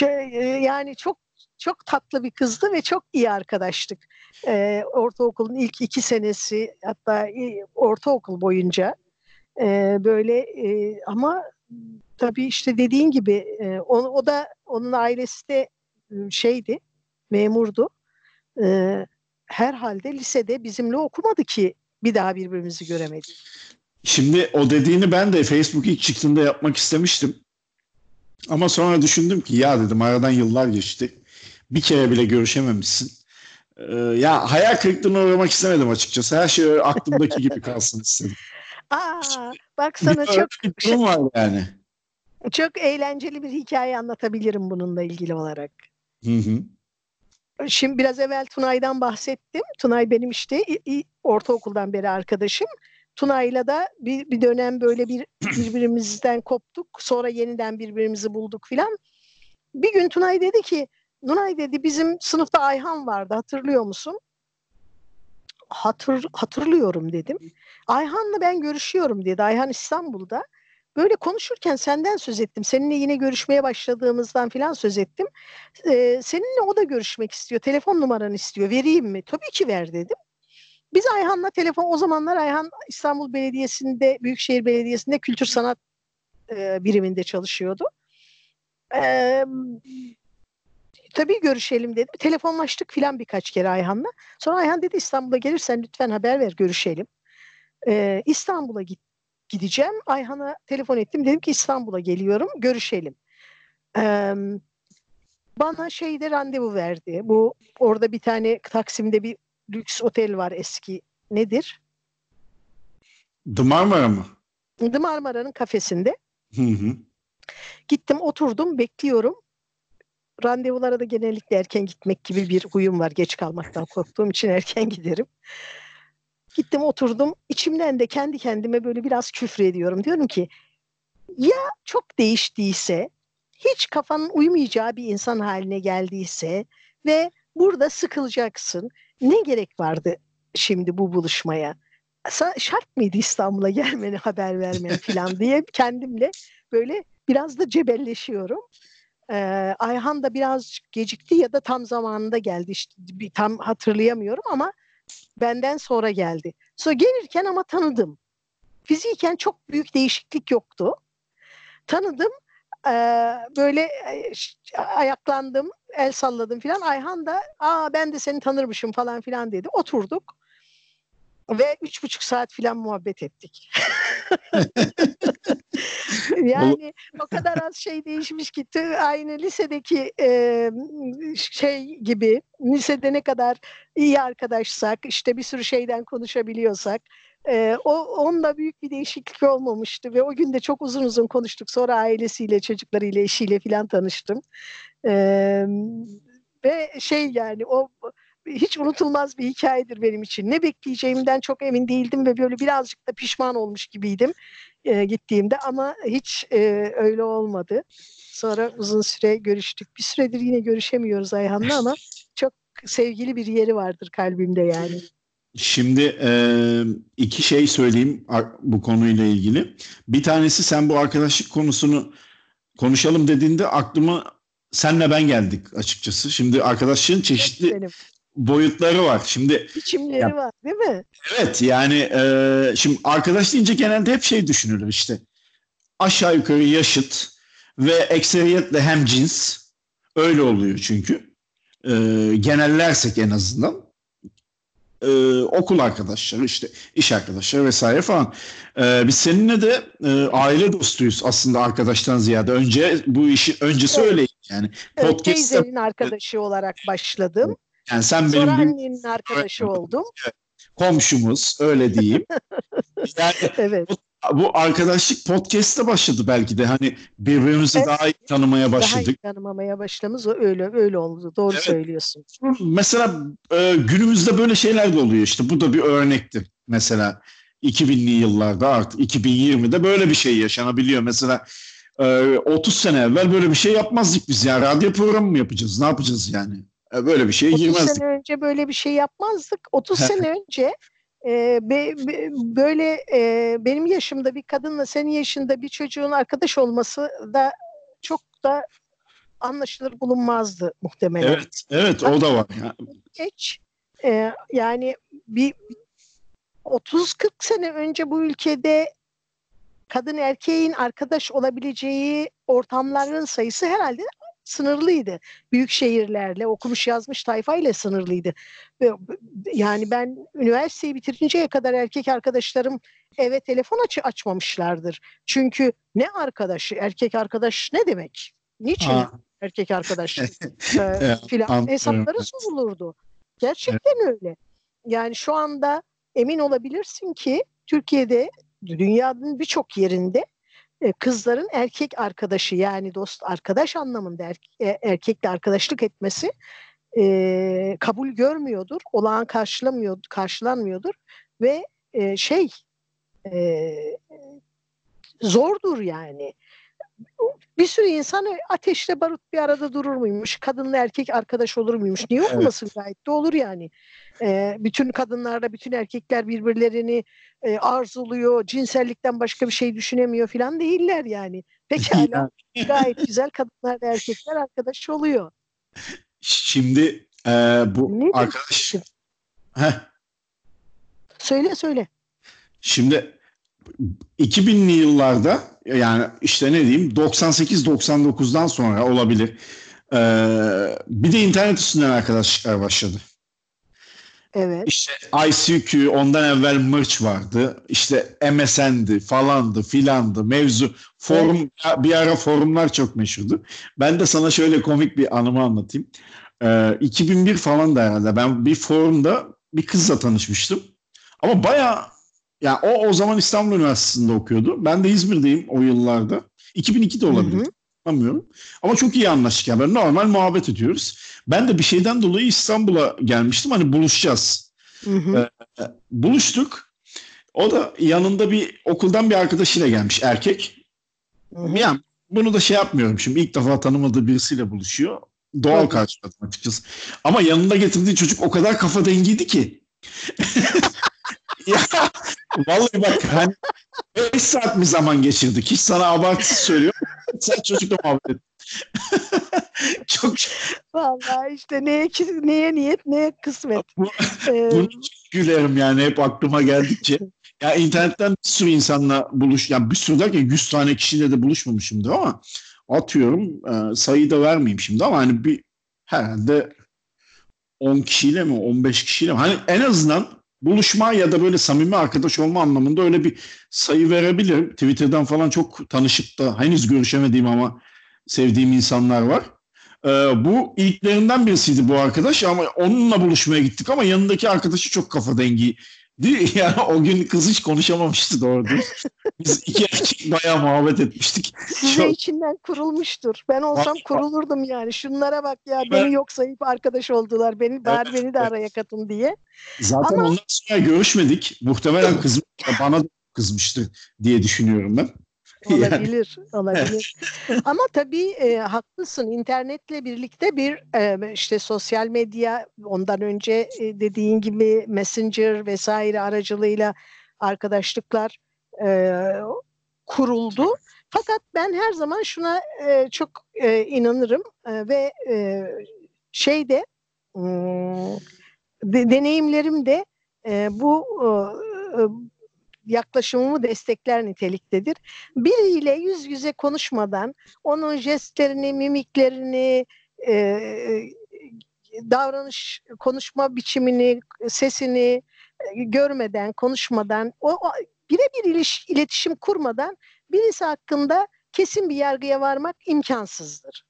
yani çok çok tatlı bir kızdı ve çok iyi arkadaştık. E, ortaokulun ilk iki senesi hatta ortaokul boyunca e, böyle e, ama tabii işte dediğin gibi e, o, o da onun ailesi de şeydi, memurdu. E, herhalde lisede bizimle okumadı ki bir daha birbirimizi göremedik. Şimdi o dediğini ben de Facebook ilk çıktığında yapmak istemiştim. Ama sonra düşündüm ki ya dedim aradan yıllar geçti. Bir kere bile görüşememişsin. Ee, ya hayal kırıklığına uğramak istemedim açıkçası. Her şey aklımdaki gibi kalsın istedim. Aa, bak sana çok durum var yani. Çok eğlenceli bir hikaye anlatabilirim bununla ilgili olarak. Hı hı. Şimdi biraz evvel Tunay'dan bahsettim. Tunay benim işte ortaokuldan beri arkadaşım. Tunay'la da bir, bir dönem böyle bir birbirimizden koptuk. Sonra yeniden birbirimizi bulduk filan. Bir gün Tunay dedi ki, Nunay dedi bizim sınıfta Ayhan vardı hatırlıyor musun? Hatır, hatırlıyorum dedim. Ayhan'la ben görüşüyorum dedi. Ayhan İstanbul'da. Böyle konuşurken senden söz ettim. Seninle yine görüşmeye başladığımızdan filan söz ettim. Ee, seninle o da görüşmek istiyor. Telefon numaranı istiyor. Vereyim mi? Tabii ki ver dedim. Biz Ayhan'la telefon o zamanlar Ayhan İstanbul Belediyesi'nde Büyükşehir Belediyesi'nde kültür sanat e, biriminde çalışıyordu. E, tabii görüşelim dedim. Telefonlaştık filan birkaç kere Ayhan'la. Sonra Ayhan dedi İstanbul'a gelirsen lütfen haber ver görüşelim. E, İstanbul'a git, gideceğim. Ayhan'a telefon ettim. Dedim ki İstanbul'a geliyorum görüşelim. E, bana şeyde randevu verdi. Bu orada bir tane Taksim'de bir lüks otel var eski. Nedir? The Marmara mı? The Marmara'nın kafesinde. Hı hı. Gittim oturdum bekliyorum. Randevulara da genellikle erken gitmek gibi bir huyum var. Geç kalmaktan korktuğum için erken giderim. Gittim oturdum. İçimden de kendi kendime böyle biraz küfür ediyorum. Diyorum ki ya çok değiştiyse, hiç kafanın uymayacağı bir insan haline geldiyse ve burada sıkılacaksın. Ne gerek vardı şimdi bu buluşmaya? Şart mıydı İstanbul'a gelmeni haber vermen falan diye kendimle böyle biraz da cebelleşiyorum. Ayhan da biraz gecikti ya da tam zamanında geldi işte bir, tam hatırlayamıyorum ama benden sonra geldi. Sonra gelirken ama tanıdım. Fiziken çok büyük değişiklik yoktu. Tanıdım böyle ayaklandım, el salladım filan. Ayhan da aa ben de seni tanırmışım falan filan dedi. Oturduk ve üç buçuk saat filan muhabbet ettik. yani o kadar az şey değişmiş ki aynı lisedeki e, şey gibi lisede ne kadar iyi arkadaşsak işte bir sürü şeyden konuşabiliyorsak e, o onunla büyük bir değişiklik olmamıştı ve o gün de çok uzun uzun konuştuk. Sonra ailesiyle, çocuklarıyla, eşiyle filan tanıştım. E, ve şey yani o hiç unutulmaz bir hikayedir benim için. Ne bekleyeceğimden çok emin değildim ve böyle birazcık da pişman olmuş gibiydim e, gittiğimde ama hiç e, öyle olmadı. Sonra uzun süre görüştük. Bir süredir yine görüşemiyoruz Ayhan'la ama çok sevgili bir yeri vardır kalbimde yani. Şimdi e, iki şey söyleyeyim bu konuyla ilgili. Bir tanesi sen bu arkadaşlık konusunu konuşalım dediğinde aklıma senle ben geldik açıkçası. Şimdi arkadaşlığın çeşitli Benim. Boyutları var. Şimdi biçimleri ya, var değil mi? Evet yani e, şimdi arkadaş deyince genelde hep şey düşünülür işte. Aşağı yukarı yaşıt ve ekseriyetle hem cins öyle oluyor çünkü. E, genellersek en azından e, okul arkadaşları işte iş arkadaşları vesaire falan. E, biz seninle de e, aile dostuyuz aslında arkadaştan ziyade. Önce bu işi öncesi evet. öyle yani. Evet, teyzenin arkadaşı olarak başladım. Yani sen Sonra benim annenin arkadaşı oldum. Komşumuz öyle diyeyim. yani evet. bu, bu arkadaşlık podcast'te başladı belki de hani birbirimizi evet. daha iyi tanımaya başladık. Daha iyi tanımamaya başlamamız öyle öyle oldu. Doğru evet. söylüyorsun. Mesela e, günümüzde böyle şeyler de oluyor işte. Bu da bir örnektir. Mesela 2000'li yıllarda artık 2020'de böyle bir şey yaşanabiliyor. Mesela e, 30 sene evvel böyle bir şey yapmazdık biz ya. Radyo programı mı yapacağız? Ne yapacağız yani? Böyle bir şeye girmezdik. 30 sene önce böyle bir şey yapmazdık. 30 sene önce e, be, be, böyle e, benim yaşımda bir kadınla senin yaşında bir çocuğun arkadaş olması da çok da anlaşılır bulunmazdı muhtemelen. Evet, evet o da var. Geç e, yani bir 30-40 sene önce bu ülkede kadın erkeğin arkadaş olabileceği ortamların sayısı herhalde sınırlıydı. Büyük şehirlerle, okumuş yazmış tayfayla sınırlıydı. Yani ben üniversiteyi bitirinceye kadar erkek arkadaşlarım eve telefon açı açmamışlardır. Çünkü ne arkadaşı, erkek arkadaş ne demek? Niçin ha. erkek arkadaş e, filan hesapları sorulurdu. Gerçekten öyle. Yani şu anda emin olabilirsin ki Türkiye'de dünyanın birçok yerinde kızların erkek arkadaşı yani dost arkadaş anlamında er, erkekle arkadaşlık etmesi e, kabul görmüyordur, olağan karşılamıyor, karşılanmıyordur ve e, şey e, zordur yani. Bir sürü insan ateşle barut bir arada durur muymuş? Kadınla erkek arkadaş olur muymuş? Niye olmasın evet. gayet de olur yani. E, bütün kadınlarla bütün erkekler birbirlerini e, arzuluyor, cinsellikten başka bir şey düşünemiyor falan değiller yani. Pekala gayet güzel kadınlar ve erkekler arkadaş oluyor. Şimdi e, bu ne arkadaş... Söyle söyle. Şimdi 2000'li yıllarda yani işte ne diyeyim 98-99'dan sonra olabilir. Ee, bir de internet üstünden arkadaşlıklar başladı. Evet. İşte ICQ ondan evvel Mırç vardı. İşte MSN'di falandı filandı mevzu. Forum evet. bir ara forumlar çok meşhurdu. Ben de sana şöyle komik bir anımı anlatayım. Ee, 2001 falan da herhalde ben bir forumda bir kızla tanışmıştım. Ama baya yani o o zaman İstanbul Üniversitesi'nde okuyordu. Ben de İzmir'deyim o yıllarda. 2002'de olabilir. Anlamıyorum. Ama çok iyi anlaştık. Yani böyle normal muhabbet ediyoruz. Ben de bir şeyden dolayı İstanbul'a gelmiştim. Hani buluşacağız. Hı hı. Ee, buluştuk. O da yanında bir okuldan bir arkadaşıyla gelmiş erkek. Hı hı. Yani bunu da şey yapmıyorum şimdi ilk defa tanımadığı birisiyle buluşuyor. Doğal karşıladım açıkçası. Ama yanında getirdiği çocuk o kadar kafa dengiydi ki. ya, vallahi bak hani 5 saat mi zaman geçirdik? Hiç sana abartısız söylüyorum. Sen çocukla muhabbet et. çok Vallahi işte neye, neye niyet neye kısmet. Bu, ee, bunu gülerim yani hep aklıma geldikçe. Ya internetten bir sürü insanla buluş, yani bir sürü derken 100 tane kişiyle de buluşmamışımdır ama atıyorum e, sayıyı da vermeyeyim şimdi ama hani bir herhalde 10 kişiyle mi 15 kişiyle mi? Hani en azından buluşma ya da böyle samimi arkadaş olma anlamında öyle bir sayı verebilirim. Twitter'dan falan çok tanışıp da henüz görüşemediğim ama sevdiğim insanlar var. Ee, bu ilklerinden birisiydi bu arkadaş ama onunla buluşmaya gittik ama yanındaki arkadaşı çok kafa dengi. Değil, yani o gün kız hiç konuşamamıştı doğru Biz iki erkek bayağı muhabbet etmiştik. Size Çok... içinden kurulmuştur. Ben olsam kurulurdum yani. Şunlara bak ya ben... beni yok sayıp arkadaş oldular. Beni bari evet, beni de araya katın diye. Zaten Ama... ondan sonra görüşmedik. Muhtemelen kızım bana kızmıştı diye düşünüyorum ben. Olabilir, olabilir. Ama tabii e, haklısın. İnternetle birlikte bir e, işte sosyal medya, ondan önce e, dediğin gibi Messenger vesaire aracılığıyla arkadaşlıklar e, kuruldu. Fakat ben her zaman şuna e, çok e, inanırım e, ve e, şeyde e, de, deneyimlerim de e, bu e, yaklaşımımı destekler niteliktedir. Biriyle yüz yüze konuşmadan onun jestlerini, mimiklerini, e, davranış, konuşma biçimini, sesini e, görmeden, konuşmadan, o, o birebir iliş, iletişim kurmadan birisi hakkında kesin bir yargıya varmak imkansızdır.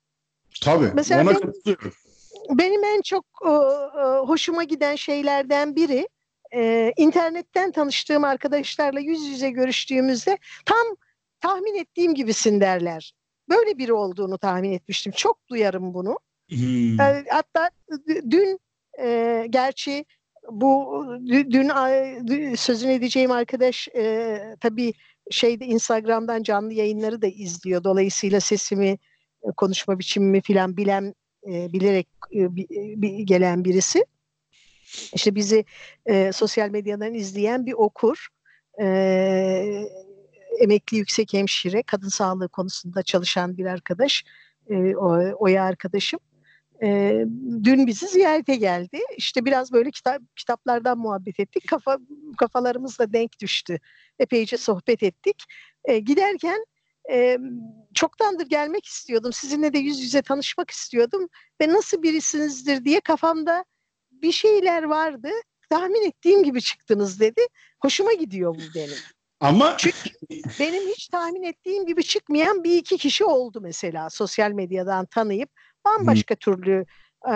Tabii. Mesela ona benim, benim en çok e, e, hoşuma giden şeylerden biri e, internetten tanıştığım arkadaşlarla yüz yüze görüştüğümüzde tam tahmin ettiğim gibisin derler. Böyle biri olduğunu tahmin etmiştim. Çok duyarım bunu. Hmm. E, hatta dün e, gerçi bu dün, dün sözünü edeceğim arkadaş e, tabii şeyde Instagram'dan canlı yayınları da izliyor. Dolayısıyla sesimi, konuşma biçimimi filan bilen, e, bilerek e, bi, gelen birisi. İşte bizi e, sosyal medyadan izleyen bir okur, e, emekli yüksek hemşire, kadın sağlığı konusunda çalışan bir arkadaş, e, Oya arkadaşım. E, dün bizi ziyarete geldi. İşte biraz böyle kitap kitaplardan muhabbet ettik. Kafa kafalarımız denk düştü. Epeyce sohbet ettik. E, giderken e, çoktandır gelmek istiyordum. Sizinle de yüz yüze tanışmak istiyordum ve nasıl birisinizdir diye kafamda bir şeyler vardı. Tahmin ettiğim gibi çıktınız dedi. Hoşuma gidiyor bu benim. Ama Çünkü benim hiç tahmin ettiğim gibi çıkmayan bir iki kişi oldu mesela sosyal medyadan tanıyıp bambaşka hmm. türlü e,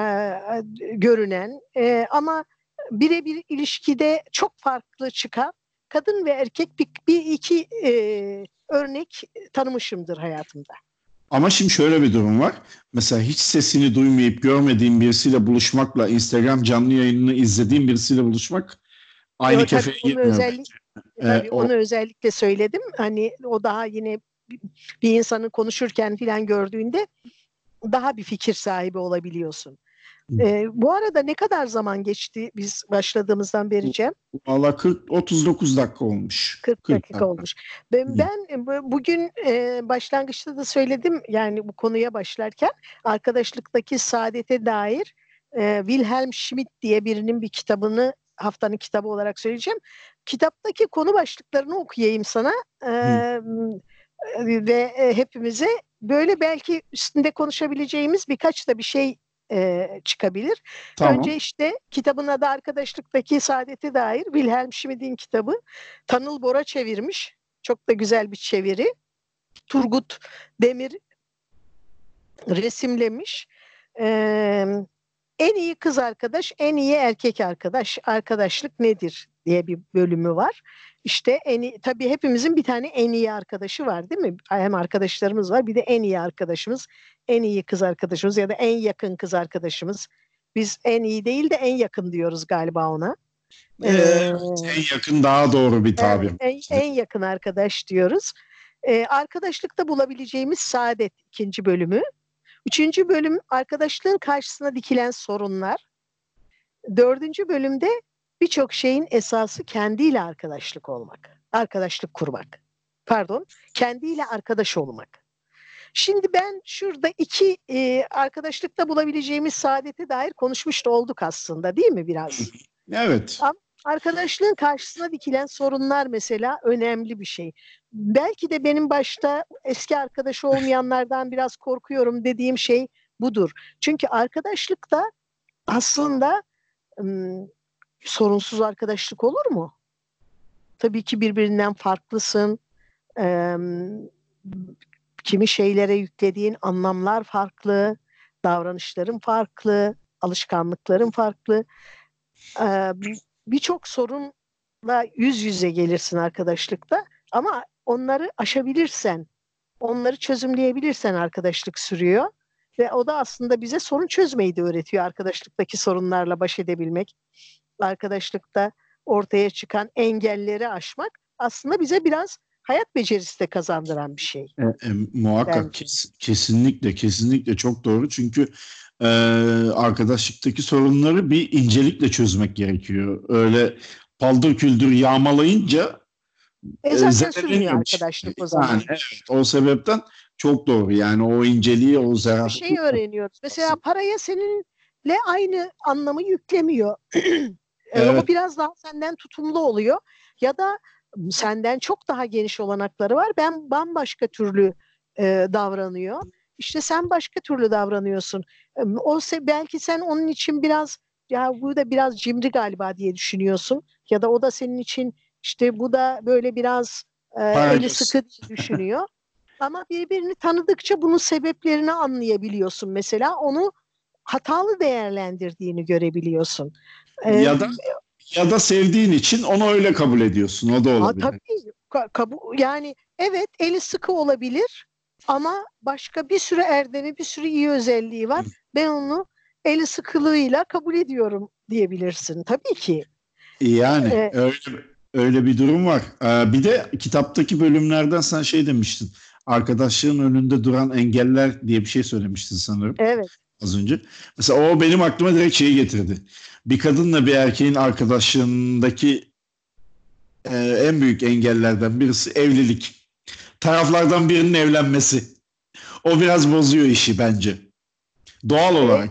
görünen e, ama birebir ilişkide çok farklı çıkan kadın ve erkek bir, bir iki e, örnek tanımışımdır hayatımda. Ama şimdi şöyle bir durum var. Mesela hiç sesini duymayıp görmediğim birisiyle buluşmakla Instagram canlı yayınını izlediğim birisiyle buluşmak aynı Yo, kefeye gitmiyor. Özellik, tabii ee, onu o... özellikle söyledim. Hani o daha yine bir insanın konuşurken filan gördüğünde daha bir fikir sahibi olabiliyorsun. E, bu arada ne kadar zaman geçti biz başladığımızdan beri Cem? Valla 40 39 dakika olmuş. 40, 40 dakika, dakika olmuş. Ben, ben bugün e, başlangıçta da söyledim yani bu konuya başlarken arkadaşlıktaki saadete dair e, Wilhelm Schmidt diye birinin bir kitabını haftanın kitabı olarak söyleyeceğim. Kitaptaki konu başlıklarını okuyayım sana ee, ve e, hepimize böyle belki üstünde konuşabileceğimiz birkaç da bir şey e, çıkabilir. Tamam. Önce işte kitabın adı arkadaşlıktaki saadete dair Wilhelm Schmidt'in kitabı. Tanıl Bora çevirmiş. Çok da güzel bir çeviri. Turgut Demir resimlemiş. Ee, en iyi kız arkadaş, en iyi erkek arkadaş, arkadaşlık nedir diye bir bölümü var. İşte en iyi, tabii hepimizin bir tane en iyi arkadaşı var değil mi? Hem arkadaşlarımız var bir de en iyi arkadaşımız, en iyi kız arkadaşımız ya da en yakın kız arkadaşımız. Biz en iyi değil de en yakın diyoruz galiba ona. Evet, ee, en yakın daha doğru bir tabir. En, en yakın arkadaş diyoruz. Ee, arkadaşlıkta bulabileceğimiz saadet ikinci bölümü. Üçüncü bölüm arkadaşlığın karşısına dikilen sorunlar. Dördüncü bölümde birçok şeyin esası kendiyle arkadaşlık olmak. Arkadaşlık kurmak. Pardon, kendiyle arkadaş olmak. Şimdi ben şurada iki e, arkadaşlıkta bulabileceğimiz saadete dair konuşmuş da olduk aslında değil mi biraz? Evet. Ama arkadaşlığın karşısına dikilen sorunlar mesela önemli bir şey. Belki de benim başta eski arkadaşı olmayanlardan biraz korkuyorum dediğim şey budur. Çünkü arkadaşlıkta aslında sorunsuz arkadaşlık olur mu? Tabii ki birbirinden farklısın. Ee, kimi şeylere yüklediğin anlamlar farklı, davranışların farklı, alışkanlıkların farklı. Ee, Birçok sorunla yüz yüze gelirsin arkadaşlıkta ama onları aşabilirsen, onları çözümleyebilirsen arkadaşlık sürüyor. Ve o da aslında bize sorun çözmeyi de öğretiyor arkadaşlıktaki sorunlarla baş edebilmek arkadaşlıkta ortaya çıkan engelleri aşmak aslında bize biraz hayat becerisi de kazandıran bir şey. E, e, muhakkak kes, kesinlikle kesinlikle çok doğru çünkü e, arkadaşlıktaki sorunları bir incelikle çözmek gerekiyor. Öyle paldır küldür yağmalayınca e zaten sürmüyor arkadaşlık o zaman. Yani, evet, o sebepten çok doğru yani o inceliği o zarafı. Bir şey öğreniyoruz. Mesela paraya seninle aynı anlamı yüklemiyor. Evet. O biraz daha senden tutumlu oluyor. Ya da senden çok daha geniş olanakları var. Ben bambaşka türlü e, davranıyor. İşte sen başka türlü davranıyorsun. O belki sen onun için biraz ya bu da biraz cimri galiba diye düşünüyorsun. Ya da o da senin için işte bu da böyle biraz e, eli sıkı düşünüyor. Ama birbirini tanıdıkça bunun sebeplerini anlayabiliyorsun mesela. Onu hatalı değerlendirdiğini görebiliyorsun. Ya da ya da sevdiğin için onu öyle kabul ediyorsun. O da olabilir. Ha, tabii. Ka- kabu- yani evet eli sıkı olabilir ama başka bir sürü erdemi, bir sürü iyi özelliği var. Ben onu eli sıkılığıyla kabul ediyorum diyebilirsin. Tabii ki. Yani ee, öyle öyle bir durum var. Ee, bir de kitaptaki bölümlerden sen şey demiştin. Arkadaşlığın önünde duran engeller diye bir şey söylemiştin sanırım. Evet. Az önce. Mesela o benim aklıma direkt şeyi getirdi bir kadınla bir erkeğin arkadaşlığındaki e, en büyük engellerden birisi evlilik. Taraflardan birinin evlenmesi. O biraz bozuyor işi bence. Doğal olarak.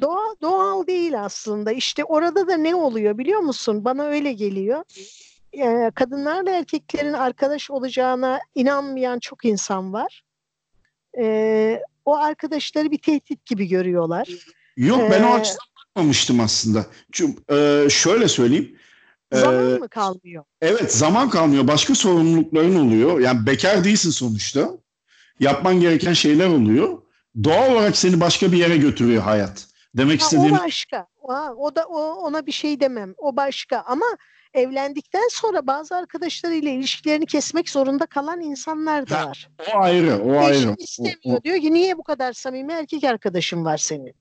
Doğal, doğal değil aslında. İşte orada da ne oluyor biliyor musun? Bana öyle geliyor. Ee, kadınlarla erkeklerin arkadaş olacağına inanmayan çok insan var. Ee, o arkadaşları bir tehdit gibi görüyorlar. Yok ben ee, o açıdan bakmamıştım aslında. Çünkü e, şöyle söyleyeyim. E, zaman mı kalmıyor? Evet zaman kalmıyor. Başka sorumlulukların oluyor. Yani bekar değilsin sonuçta. Yapman gereken şeyler oluyor. Doğal olarak seni başka bir yere götürüyor hayat. Demek ha, istediğim... O başka. O, o da o, ona bir şey demem. O başka ama evlendikten sonra bazı arkadaşlarıyla ilişkilerini kesmek zorunda kalan insanlar da var. O ayrı, o Eşim ayrı. istemiyor. O, o... Diyor ki niye bu kadar samimi erkek arkadaşın var senin?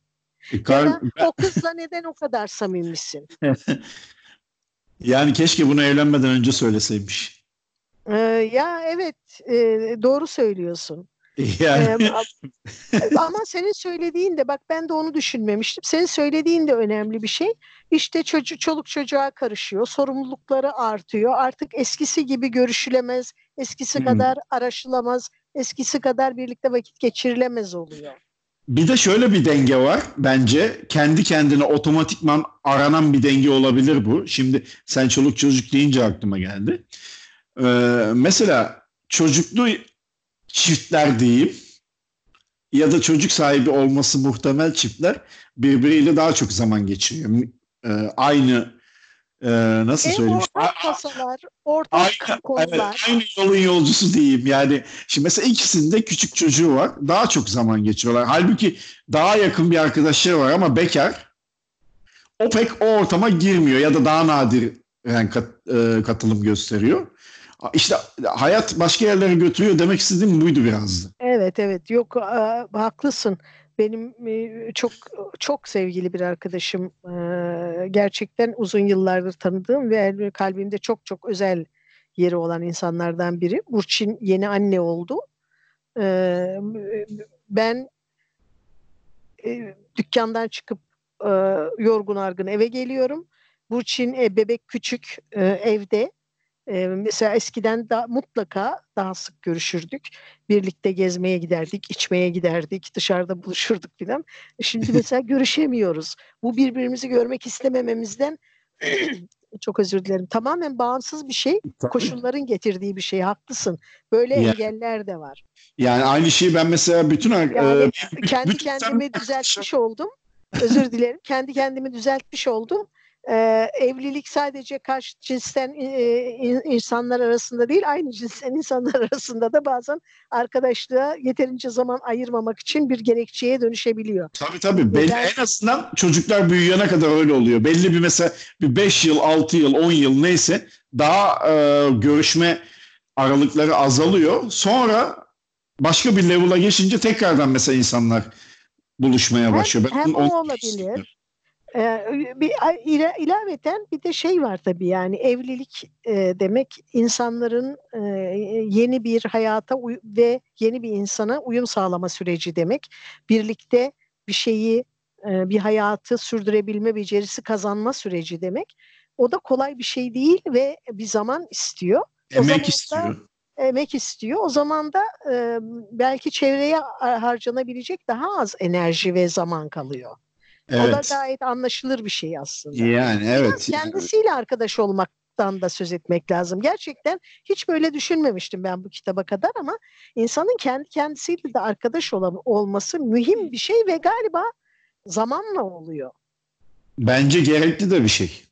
E, kar... Ya da o kızla neden o kadar samimisin? yani keşke bunu evlenmeden önce söyleseymiş. Ee, ya evet e, doğru söylüyorsun. Yani. Ee, ama senin söylediğin de bak ben de onu düşünmemiştim. Senin söylediğin de önemli bir şey. İşte çocuk çoluk çocuğa karışıyor. Sorumlulukları artıyor. Artık eskisi gibi görüşülemez. Eskisi hmm. kadar araşılamaz. Eskisi kadar birlikte vakit geçirilemez oluyor. bir de şöyle bir denge var bence. Kendi kendine otomatikman aranan bir denge olabilir bu. Şimdi sen çoluk çocuk deyince aklıma geldi. Ee, mesela çocuklu çiftler diyeyim ya da çocuk sahibi olması muhtemel çiftler birbiriyle daha çok zaman geçiriyor. Ee, aynı e, nasıl söyleyeyim? ortak masalar, ortak Aynı, konular. evet, aynı yolun yolcusu diyeyim. Yani şimdi mesela ikisinde küçük çocuğu var. Daha çok zaman geçiriyorlar. Halbuki daha yakın bir arkadaşları var ama bekar. O pek o ortama girmiyor ya da daha nadir yani kat, e, katılım gösteriyor. İşte hayat başka yerlere götürüyor demek istediğim buydu biraz. Evet evet yok e, haklısın. Benim e, çok çok sevgili bir arkadaşım e, gerçekten uzun yıllardır tanıdığım ve kalbimde çok çok özel yeri olan insanlardan biri. Burçin yeni anne oldu. E, ben e, dükkandan çıkıp e, yorgun argın eve geliyorum. Burçin e, bebek küçük e, evde. E, mesela eskiden da mutlaka daha sık görüşürdük. Birlikte gezmeye giderdik, içmeye giderdik, dışarıda buluşurduk filan. Şimdi mesela görüşemiyoruz. Bu birbirimizi görmek istemememizden çok özür dilerim. Tamamen bağımsız bir şey. Koşulların getirdiği bir şey. Haklısın. Böyle Ya- engeller de var. Yani aynı şeyi ben mesela bütün Yani e, kendi bütün- kendimi düzeltmiş oldum. Özür dilerim. Kendi kendimi düzeltmiş oldum. Ee, evlilik sadece karşı cinsten e, in- insanlar arasında değil, aynı cinsten insanlar arasında da bazen arkadaşlığa yeterince zaman ayırmamak için bir gerekçeye dönüşebiliyor. Tabii tabii. Belli, Neden? en azından çocuklar büyüyene kadar öyle oluyor. Belli bir mesela bir 5 yıl, 6 yıl, 10 yıl neyse daha e, görüşme aralıkları azalıyor. Sonra başka bir level'a geçince tekrardan mesela insanlar buluşmaya Hem- başlıyor. Ben hem o olabilir. Ee, bir ila- ilaveten bir de şey var tabii yani evlilik e, demek insanların e, yeni bir hayata ve yeni bir insana uyum sağlama süreci demek. Birlikte bir şeyi e, bir hayatı sürdürebilme becerisi kazanma süreci demek. O da kolay bir şey değil ve bir zaman istiyor. o zaman Emek da- istiyor. emek istiyor. O zaman da e, belki çevreye harcanabilecek daha az enerji ve zaman kalıyor. O da Evet. gayet anlaşılır bir şey aslında. Yani evet. Kendisiyle arkadaş olmaktan da söz etmek lazım. Gerçekten hiç böyle düşünmemiştim ben bu kitaba kadar ama insanın kendi kendisiyle de arkadaş olam- olması mühim bir şey ve galiba zamanla oluyor. Bence gerekli de bir şey.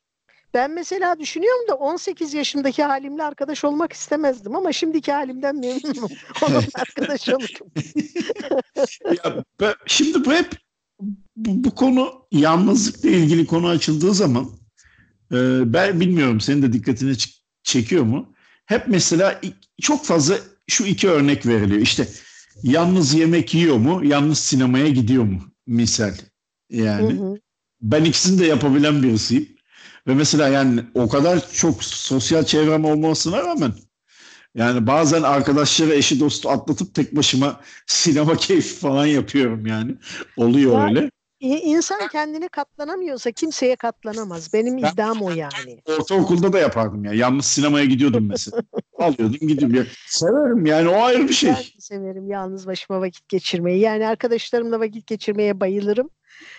Ben mesela düşünüyorum da 18 yaşındaki halimle arkadaş olmak istemezdim ama şimdiki halimden memnunum. Onunla arkadaş olurum. Ya ben- şimdi bu hep bu, bu konu yalnızlıkla ilgili konu açıldığı zaman e, ben bilmiyorum senin de dikkatini çekiyor mu? Hep mesela çok fazla şu iki örnek veriliyor. İşte yalnız yemek yiyor mu? Yalnız sinemaya gidiyor mu? Misal. Yani Hı hı. ben ikisini de yapabilen birisiyim. Ve mesela yani o kadar çok sosyal çevrem olmasına rağmen yani bazen arkadaşları eşi dostu atlatıp tek başıma sinema keyfi falan yapıyorum yani. Oluyor Ya, öyle. İnsan kendine katlanamıyorsa kimseye katlanamaz. Benim Ben- iddiam o yani. Ortaokulda da yapardım ya. Yalnız sinemaya gidiyordum mesela. Alıyordum gidiyorum. Ya, severim yani o ayrı bir şey. Ben severim yalnız başıma vakit geçirmeyi. Yani arkadaşlarımla vakit geçirmeye bayılırım.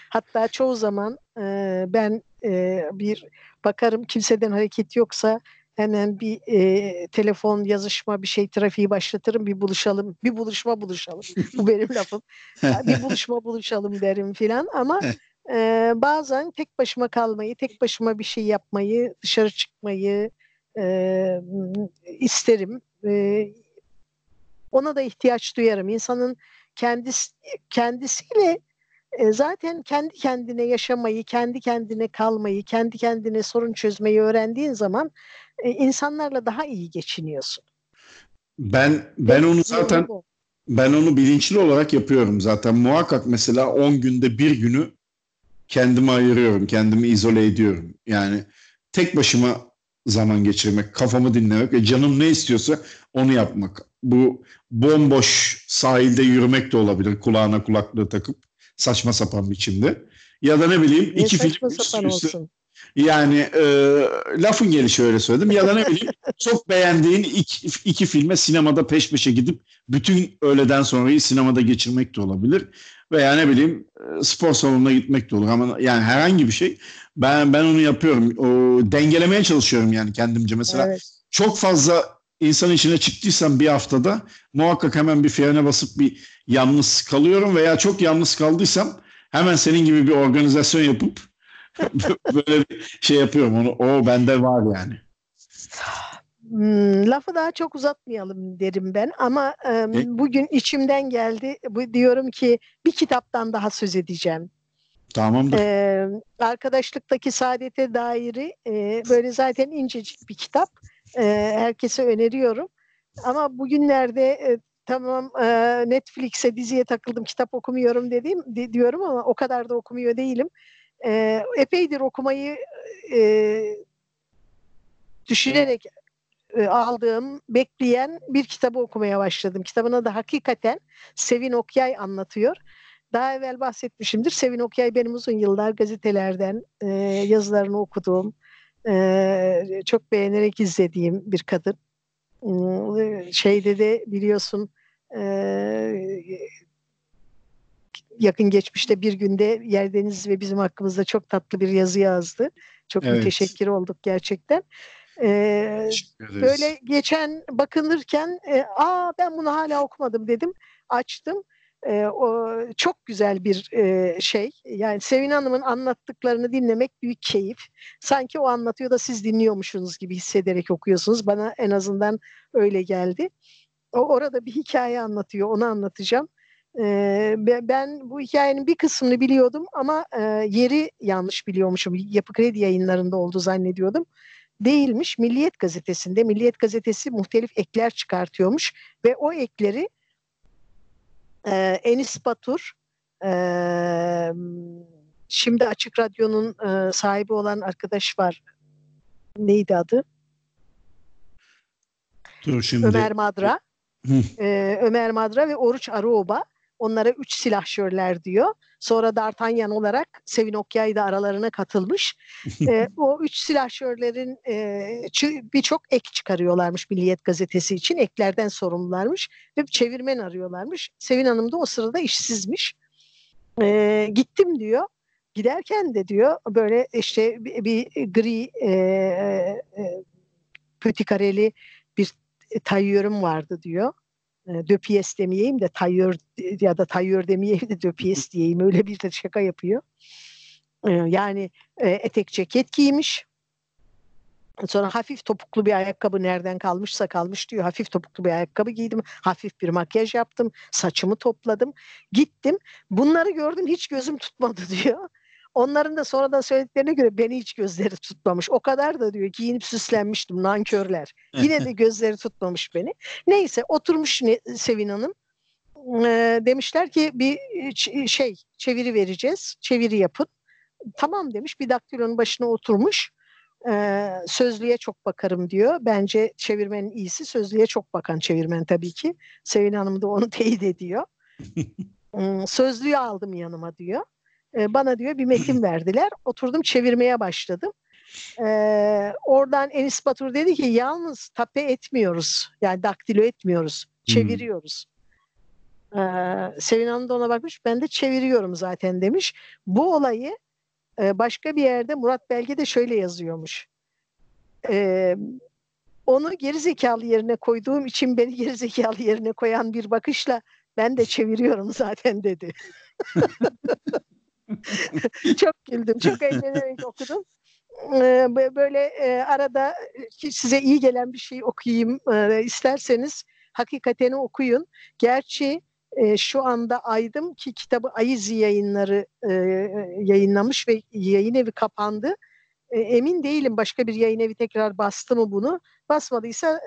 Hatta çoğu zaman e, ben e, bir bakarım kimseden hareket yoksa hemen bir e, telefon yazışma bir şey trafiği başlatırım bir buluşalım bir buluşma buluşalım. Bu benim lafım. Ya bir buluşma buluşalım derim filan ama e, bazen tek başıma kalmayı tek başıma bir şey yapmayı dışarı çıkmayı e, isterim. E, ona da ihtiyaç duyarım. İnsanın kendisi kendisiyle e, zaten kendi kendine yaşamayı, kendi kendine kalmayı, kendi kendine sorun çözmeyi öğrendiğin zaman e, insanlarla daha iyi geçiniyorsun. Ben ben onu zaten ben onu bilinçli olarak yapıyorum zaten. Muhakkak mesela 10 günde bir günü kendime ayırıyorum. Kendimi izole ediyorum. Yani tek başıma zaman geçirmek, kafamı dinlemek ve canım ne istiyorsa onu yapmak. Bu bomboş sahilde yürümek de olabilir kulağına kulaklığı takıp saçma sapan biçimde. Ya da ne bileyim Ne iki film üst üste olsun. Yani e, lafın gelişi öyle söyledim. Ya da ne bileyim çok beğendiğin iki, iki filme sinemada peş peşe gidip bütün öğleden sonrayı sinemada geçirmek de olabilir. Veya ne bileyim e, spor salonuna gitmek de olur. Ama yani herhangi bir şey ben ben onu yapıyorum. O, dengelemeye çalışıyorum yani kendimce. Mesela evet. çok fazla insan içine çıktıysam bir haftada muhakkak hemen bir frene basıp bir yalnız kalıyorum veya çok yalnız kaldıysam hemen senin gibi bir organizasyon yapıp böyle bir şey yapıyorum. Onu, o bende var yani. Hmm, lafı daha çok uzatmayalım derim ben ama e, bugün içimden geldi. Bu diyorum ki bir kitaptan daha söz edeceğim. Tamamdır. Ee, arkadaşlıktaki saadete dairi e, böyle zaten incecik bir kitap. E, herkese öneriyorum. Ama bugünlerde e, tamam e, Netflix'e diziye takıldım kitap okumuyorum dediğim di, diyorum ama o kadar da okumuyor değilim. E, epeydir okumayı e, düşünerek e, aldığım, bekleyen bir kitabı okumaya başladım. Kitabına da hakikaten Sevin Okyay anlatıyor. Daha evvel bahsetmişimdir. Sevin Okyay benim uzun yıllar gazetelerden e, yazılarını okuduğum, e, çok beğenerek izlediğim bir kadın. E, şeyde de biliyorsun e, yakın geçmişte bir günde Yerdeniz ve bizim hakkımızda çok tatlı bir yazı yazdı. Çok evet. müteşekkir olduk gerçekten. Ee, böyle geçen bakınırken e, aa ben bunu hala okumadım dedim. Açtım. E, o çok güzel bir e, şey. Yani Sevin Hanım'ın anlattıklarını dinlemek büyük keyif. Sanki o anlatıyor da siz dinliyormuşsunuz gibi hissederek okuyorsunuz. Bana en azından öyle geldi. O orada bir hikaye anlatıyor. Onu anlatacağım. Ee, ben bu hikayenin bir kısmını biliyordum ama e, yeri yanlış biliyormuşum. Yapı Kredi yayınlarında oldu zannediyordum. Değilmiş. Milliyet gazetesinde. Milliyet gazetesi muhtelif ekler çıkartıyormuş ve o ekleri e, Enis Batur e, şimdi Açık Radyo'nun e, sahibi olan arkadaş var. Neydi adı? Dur şimdi. Ömer Madra. Ee, Ömer Madra ve Oruç Arıoba onlara üç silahşörler diyor. Sonra D'Artagnan olarak Sevin Okyay da aralarına katılmış. e, o üç silahşörlerin e, birçok ek çıkarıyorlarmış Milliyet Gazetesi için. Eklerden sorumlularmış ve çevirmen arıyorlarmış. Sevin Hanım da o sırada işsizmiş. E, gittim diyor. Giderken de diyor böyle işte bir, bir gri e, e, pötikareli bir tayyörüm vardı diyor. E, Döpiyes demeyeyim de tayyör ya da tayyör demeyeyim de döpiyes diyeyim. Öyle bir de şaka yapıyor. E, yani e, etek ceket giymiş. Sonra hafif topuklu bir ayakkabı nereden kalmışsa kalmış diyor. Hafif topuklu bir ayakkabı giydim. Hafif bir makyaj yaptım. Saçımı topladım. Gittim. Bunları gördüm hiç gözüm tutmadı diyor. Onların da sonradan söylediklerine göre beni hiç gözleri tutmamış. O kadar da diyor giyinip süslenmiştim nankörler. Yine de gözleri tutmamış beni. Neyse oturmuş Sevin Hanım. E, demişler ki bir şey çeviri vereceğiz. Çeviri yapın. Tamam demiş bir daktilonun başına oturmuş. E, sözlüğe çok bakarım diyor. Bence çevirmenin iyisi sözlüğe çok bakan çevirmen tabii ki. Sevin Hanım da onu teyit ediyor. Sözlüğü aldım yanıma diyor e, bana diyor bir metin verdiler. Oturdum çevirmeye başladım. E, oradan Enis Batur dedi ki yalnız tape etmiyoruz. Yani daktilo etmiyoruz. Çeviriyoruz. Hmm. E, Sevin Hanım da ona bakmış. Ben de çeviriyorum zaten demiş. Bu olayı e, başka bir yerde Murat Belge de şöyle yazıyormuş. E, onu gerizekalı yerine koyduğum için beni gerizekalı yerine koyan bir bakışla ben de çeviriyorum zaten dedi. çok güldüm, çok eğlenerek okudum. Böyle arada size iyi gelen bir şey okuyayım isterseniz hakikateni okuyun. Gerçi şu anda aydım ki kitabı Ayizi yayınları yayınlamış ve yayın evi kapandı. Emin değilim başka bir yayın evi tekrar bastı mı bunu. Basmadıysa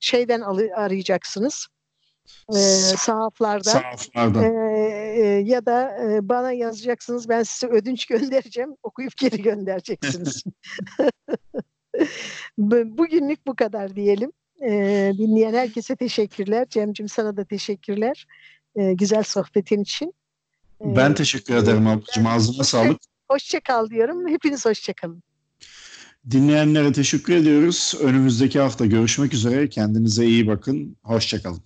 şeyden arayacaksınız e, sahaflarda, sahaflarda. E, ya da e, bana yazacaksınız ben size ödünç göndereceğim okuyup geri göndereceksiniz. Bugünlük bu kadar diyelim. E, dinleyen herkese teşekkürler. Cemcim sana da teşekkürler. E, güzel sohbetin için. Ben teşekkür ederim ablacığım. Ağzına sağlık. hoşça kal diyorum. Hepiniz hoşça kalın. Dinleyenlere teşekkür ediyoruz. Önümüzdeki hafta görüşmek üzere. Kendinize iyi bakın. Hoşçakalın.